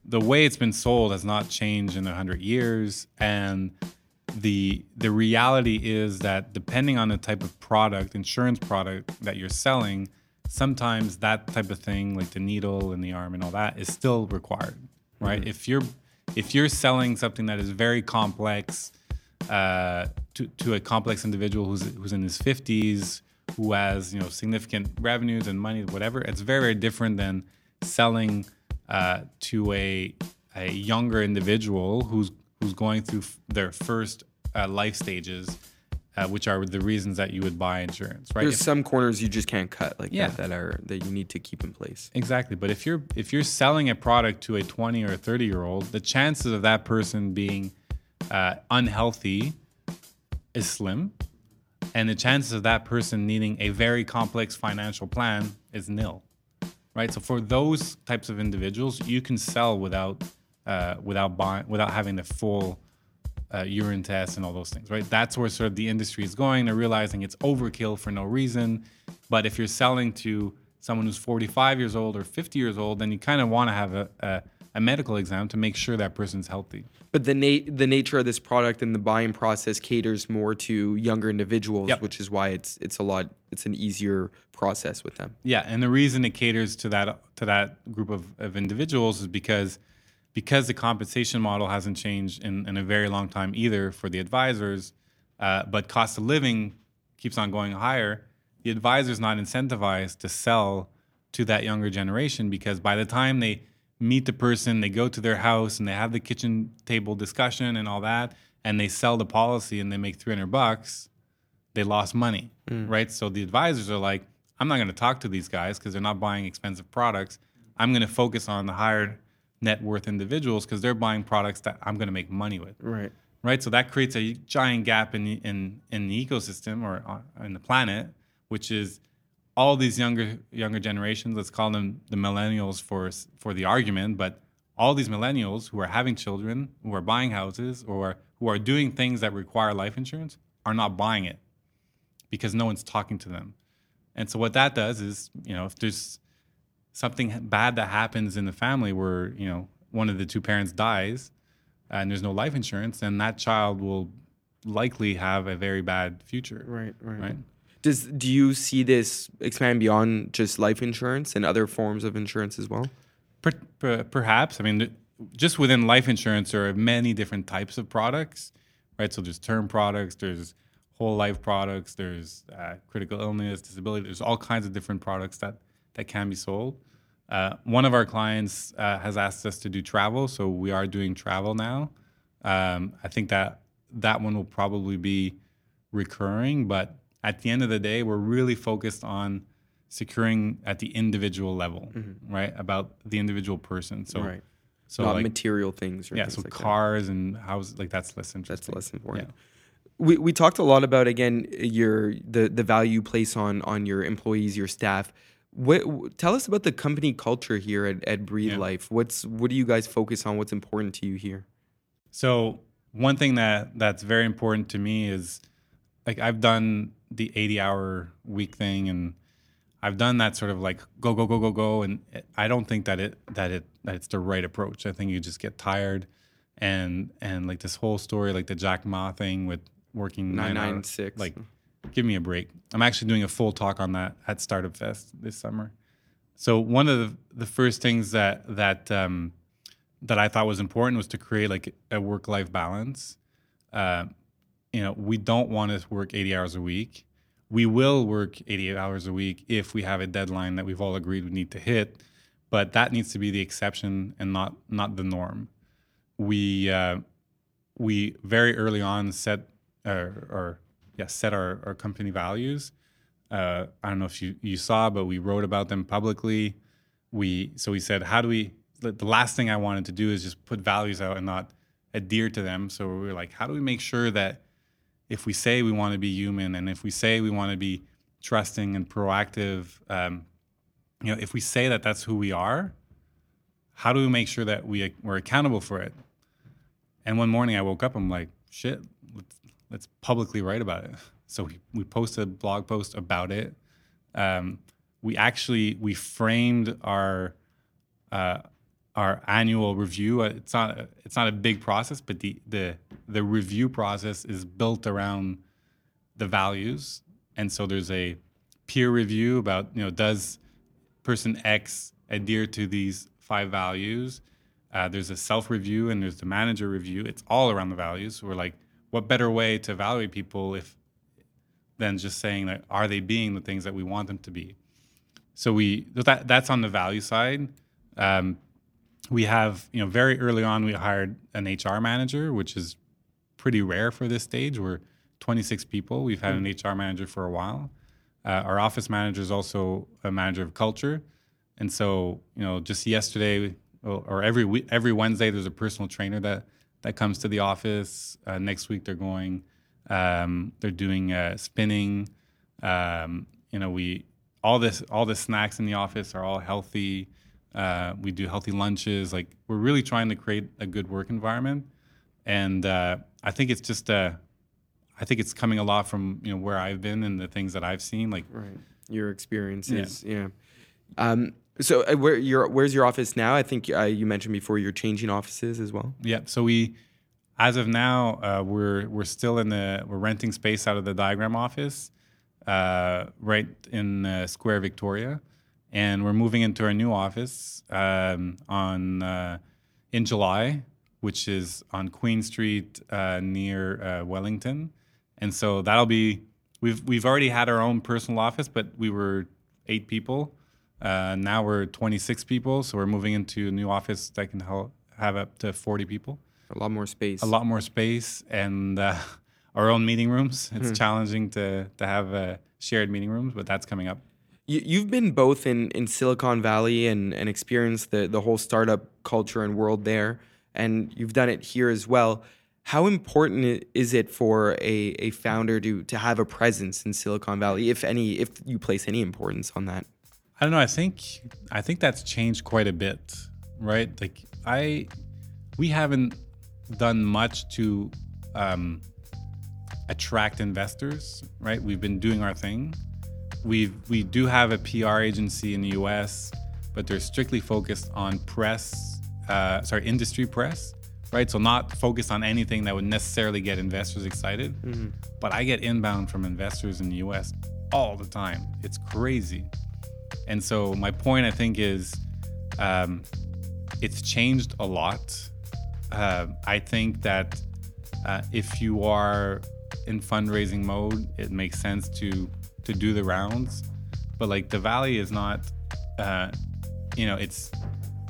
the way it's been sold has not changed in a hundred years, and the the reality is that depending on the type of product, insurance product that you're selling, sometimes that type of thing, like the needle in the arm and all that, is still required, right? Mm-hmm. If you're if you're selling something that is very complex uh, to to a complex individual who's who's in his 50s, who has you know significant revenues and money, whatever, it's very very different than selling uh, to a a younger individual who's who's going through f- their first uh, life stages, uh, which are the reasons that you would buy insurance, right? There's If- some corners you just can't cut like Yeah. that that are that you need to keep in place. Exactly. But if you're if you're selling a product to a 20 or 30 year old, the chances of that person being uh, unhealthy is slim, and the chances of that person needing a very complex financial plan is nil. Right. So for those types of individuals, you can sell without uh, without buying without having the full uh, urine test and all those things, right? That's where sort of the industry is going. They're realizing it's overkill for no reason. But if you're selling to someone who's 45 years old or 50 years old, then you kind of want to have a, a, a medical exam to make sure that person's healthy. But the na- the nature of this product and the buying process caters more to younger individuals, Yep. which is why it's it's a lot it's an easier process with them. Yeah, and the reason it caters to that to that group of, of individuals is because because the compensation model hasn't changed in, in a very long time either for the advisors, uh, but cost of living keeps on going higher. The advisor's not incentivized to sell to that younger generation because by the time they meet the person, they go to their house and they have the kitchen table discussion and all that, and they sell the policy and they make 300 bucks, they lost money, mm. right? So the advisors are like, I'm not going to talk to these guys because they're not buying expensive products. I'm going to focus on the higher net worth individuals because they're buying products that I'm going to make money with, Right. right? So that creates a giant gap in the, in in the ecosystem or on, in the planet, which is all these younger younger generations. Let's call them the millennials for for the argument, but all these millennials who are having children, who are buying houses, or who are doing things that require life insurance, are not buying it because no one's talking to them. And so what that does is, you know, if there's something bad that happens in the family where, you know, one of the two parents dies and there's no life insurance, then that child will likely have a very bad future. Right. Right. Right. Does do you see this expand beyond just life insurance and other forms of insurance as well? Per, per, perhaps. I mean, just within life insurance, there are many different types of products, right? So there's term products, there's whole life products, there's uh, critical illness, disability. There's all kinds of different products that that can be sold. Uh, one of our clients uh, has asked us to do travel, so we are doing travel now. Um, I think that that one will probably be recurring, but at the end of the day, we're really focused on securing at the individual level, mm-hmm. right? About the individual person. So, right. so Not like, material things or yeah, things so like that. cars and houses, like that's less That's less important. We, we talked a lot about again your the the value you place on on your employees, your staff. What tell us about the company culture here at, at Breathe Yeah. Life. What's what do you guys focus on? What's important to you here? So one thing that that's very important to me is like I've done the 80 hour week thing and I've done that sort of like go go go go go and I don't think that it that it that it's the right approach. I think you just get tired and and like this whole story like the Jack Ma thing with working Nine nine nine hours, six. like give me a break. I'm actually doing a full talk on that at Startup Fest this summer. So one of the, the first things that that um, that I thought was important was to create like a work life balance. Uh, you know, we don't want to work 80 hours a week. We will work 88 hours a week if we have a deadline that we've all agreed we need to hit, but that needs to be the exception and not not the norm. We uh, we very early on set or, or yeah set our, our company values. Uh, I don't know if you, you saw, but we wrote about them publicly. We so we said, how do we? The last thing I wanted to do is just put values out and not adhere to them. So we were like, how do we make sure that if we say we want to be human and if we say we want to be trusting and proactive, um, you know, if we say that that's who we are, how do we make sure that we we're accountable for it? And one morning I woke up, I'm like, shit, let's, let's publicly write about it. So we, we posted a blog post about it. Um, we actually we framed our uh, our annual review. Uh, It's not it's not a big process, but the the the review process is built around the values, and so there's a peer review about you know does person X adhere to these five values. Uh, there's a self review and there's the manager review. It's all around the values. We're like, what better way to evaluate people if than just saying that are they being the things that we want them to be? So we that that's on the value side. Um, we have you know very early on we hired an HR manager, which is pretty rare for this stage. We're 26 people. We've had an HR manager for a while. Uh, our office manager is also a manager of culture, and so you know just yesterday or or every week, every Wednesday there's a personal trainer that that comes to the office. Uh, next week they're going. Um, they're doing uh, spinning. Um, you know, we all this all the snacks in the office are all healthy. Uh, we do healthy lunches. Like we're really trying to create a good work environment, and uh, I think it's just uh, I think it's coming a lot from you know where I've been and the things that I've seen. Like Right. Your experiences. Yeah. Um, so uh, where your where's your office now? I think uh, you mentioned before you're changing offices as well. Yeah. So we, as of now, uh, we're we're still in the we're renting space out of the Diagram office, uh, right in uh, Square Victoria, and we're moving into our new office um, on uh, in July, which is on Queen Street uh, near uh, Wellington, and so that'll be we've we've already had our own personal office, but we were eight people. Uh, now we're 26 people, so we're moving into a new office that can help have up to 40 people. A lot more space. A lot more space and uh, *laughs* our own meeting rooms. It's challenging to to have uh, shared meeting rooms, but that's coming up. You, you've been both in, in Silicon Valley and, and experienced the, the whole startup culture and world there, and you've done it here as well. How important is it for a, a founder to, to have a presence in Silicon Valley, if any, if you place any importance on that? I don't know. I think I think that's changed quite a bit, right? Like I, we haven't done much to um, attract investors, right? We've been doing our thing. We we do have a PR agency in the U.S., but they're strictly focused on press, uh, sorry, industry press, right? So not focused on anything that would necessarily get investors excited. But I get inbound from investors in the U.S. all the time. It's crazy. And so my point, I think, is um, it's changed a lot. Uh, I think that uh, if you are in fundraising mode, it makes sense to to do the rounds. But like the Valley is not, uh, you know, it's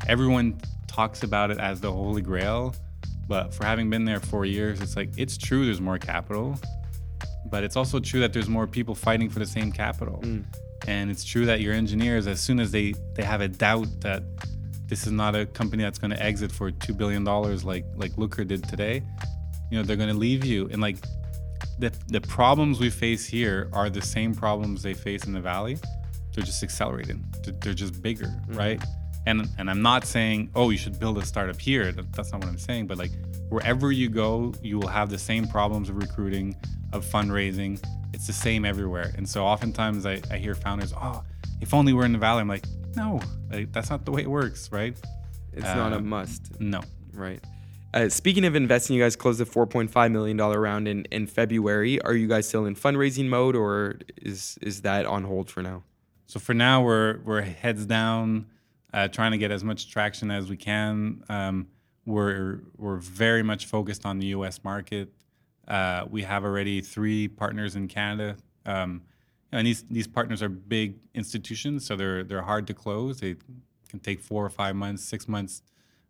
everyone talks about it as the holy grail. But for having been there four years, it's like it's true. There's more capital, but it's also true that there's more people fighting for the same capital. And it's true that your engineers, as soon as they they have a doubt that this is not a company that's going to exit for two billion dollars like like Looker did today, you know they're going to leave you. And like the the problems we face here are the same problems they face in the valley. They're just accelerating. They're, just bigger, right? And and I'm not saying oh you should build a startup here. That, that's not what I'm saying. But like wherever you go, you will have the same problems of recruiting, of fundraising. It's the same everywhere. And so oftentimes I, I hear founders, oh, if only we're in the valley. I'm like, no, like, that's not the way it works, right? It's not a Uh, must. No. Right. Uh, speaking of investing, you guys closed a $4.5 million round in, in February. Are you guys still in fundraising mode or is, is that on hold for now? So for now, we're we're heads down, uh, trying to get as much traction as we can. Um, we're we're very much focused on the U.S. market. Uh, we have already three partners in Canada, um, and these these partners are big institutions, so they're they're hard to close. They can take four or five months, six months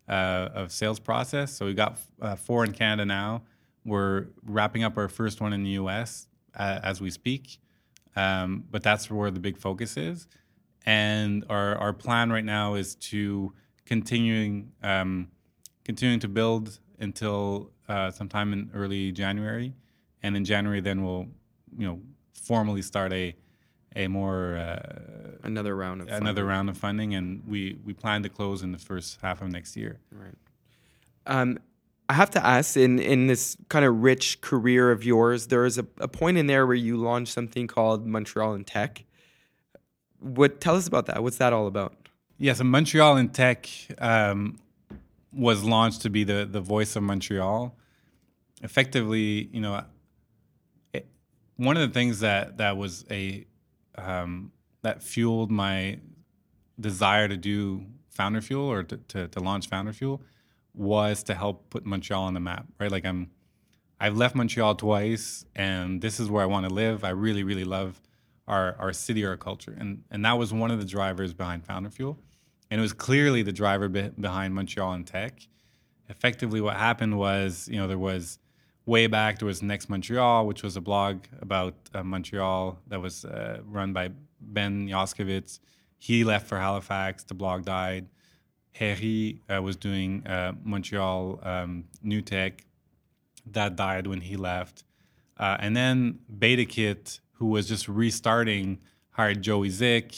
uh, of sales process. So we got uh, four in Canada now. We're wrapping up our first one in the U.S. Uh, as we speak um, but that's where the big focus is. And our, our plan right now is to continuing um, continuing to build until uh, sometime in early January, and in January then we'll you know formally start a a more uh, Another round of another funding. round of funding, and we we plan to close in the first half of next year. Right. Um, I have to ask in, in this kind of rich career of yours, there is a, a point in there where you launched something called Montreal in Tech. What tell us about that? What's that all about? Yeah, so Montreal in Tech um, was launched to be the the voice of Montreal. Effectively, you know, it, one of the things that that was a um, that fueled my desire to do Founder Fuel or to, to, to launch Founder Fuel was to help put Montreal on the map, right? Like I'm, I've left Montreal twice, and this is where I want to live. I really, really love our our city, our culture, and and that was one of the drivers behind Founder Fuel, and it was clearly the driver be- behind Montreal in Tech. Effectively, what happened was, you know, there was way back there was Next Montreal, which was a blog about uh, Montreal that was uh, run by Ben Yoskovitz. He left for Halifax. The blog died. Harry uh, was doing uh, Montreal um, New Tech. That died when he left. Uh, and then BetaKit, who was just restarting, hired Joey Zick.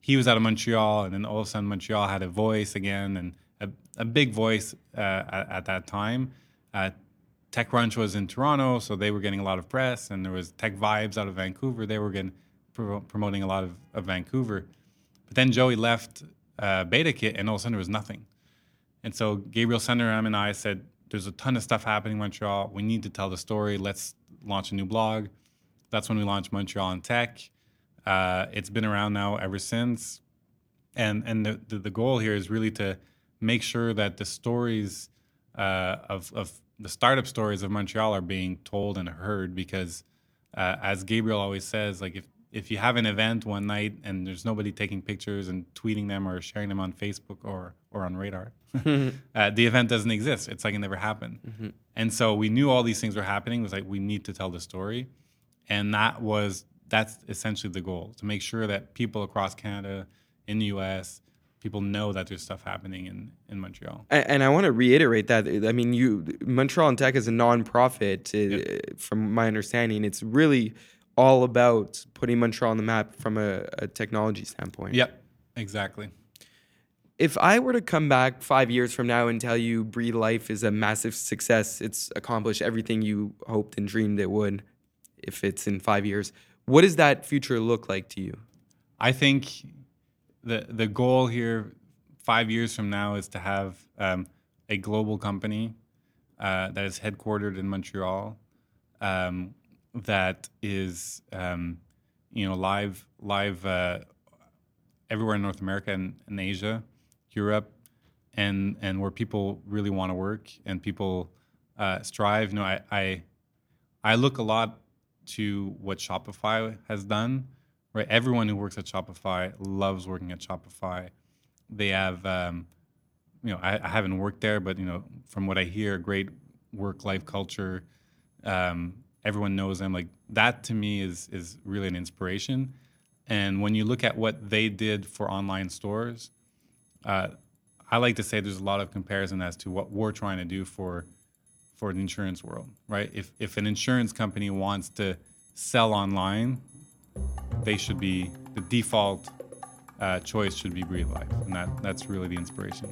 He was out of Montreal, and then all of a sudden Montreal had a voice again, and a, a big voice uh, at, at that time. Uh, TechCrunch was in Toronto, so they were getting a lot of press, and there was Tech Vibes out of Vancouver. They were getting pro- promoting a lot of, of Vancouver. But then Joey left uh, BetaKit, and all of a sudden there was nothing. And so Gabriel Senderam and I said, "There's a ton of stuff happening in Montreal. We need to tell the story. Let's launch a new blog." That's when we launched Montreal in Tech. Uh, it's been around now ever since, and and the, the, the goal here is really to make sure that the stories uh, of of the startup stories of Montreal are being told and heard because, uh, as Gabriel always says, like if if you have an event one night and there's nobody taking pictures and tweeting them or sharing them on Facebook or or on Radar, *laughs* *laughs* uh, the event doesn't exist. It's like it never happened. Mm-hmm. And so we knew all these things were happening. It was like we need to tell the story, and that was that's essentially the goal to make sure that people across Canada, in the U.S., people know that there's stuff happening in, in Montreal. And, and I want to reiterate that. I mean, you Montreal in Tech is a nonprofit. Uh, yep. From my understanding, it's really all about putting Montreal on the map from a, a technology standpoint. Yep, exactly. If I were to come back five years from now and tell you Breathe Life is a massive success, it's accomplished everything you hoped and dreamed it would, if it's in five years, what does that future look like to you? I think the the goal here five years from now is to have um, a global company uh, that is headquartered in Montreal um, that is um, you know live live uh, everywhere in North America and, and, Asia, Europe, and and where people really want to work and people uh, strive. You know, I, I I look a lot to what Shopify has done right? Everyone who works at Shopify loves working at Shopify. They have, um, you know, I, I, haven't worked there, but you know, from what I hear, great work-life culture. Um, everyone knows them. Like that to me is is really an inspiration. And when you look at what they did for online stores, uh, I like to say there's a lot of comparison as to what we're trying to do for for the insurance world, right? If if an insurance company wants to sell online, they should be the default uh, choice should be Breathe Life, and that that's really the inspiration.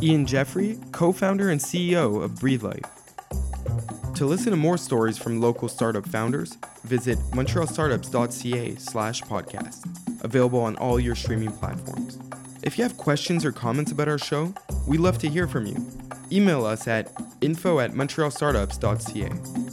Ian Jeffrey, co-founder and CEO of Breathe Life. To listen to more stories from local startup founders, visit montrealstartups.ca/podcast. Available on all your streaming platforms. If you have questions or comments about our show, we love to hear from you. Email us at info at montrealstartups.ca.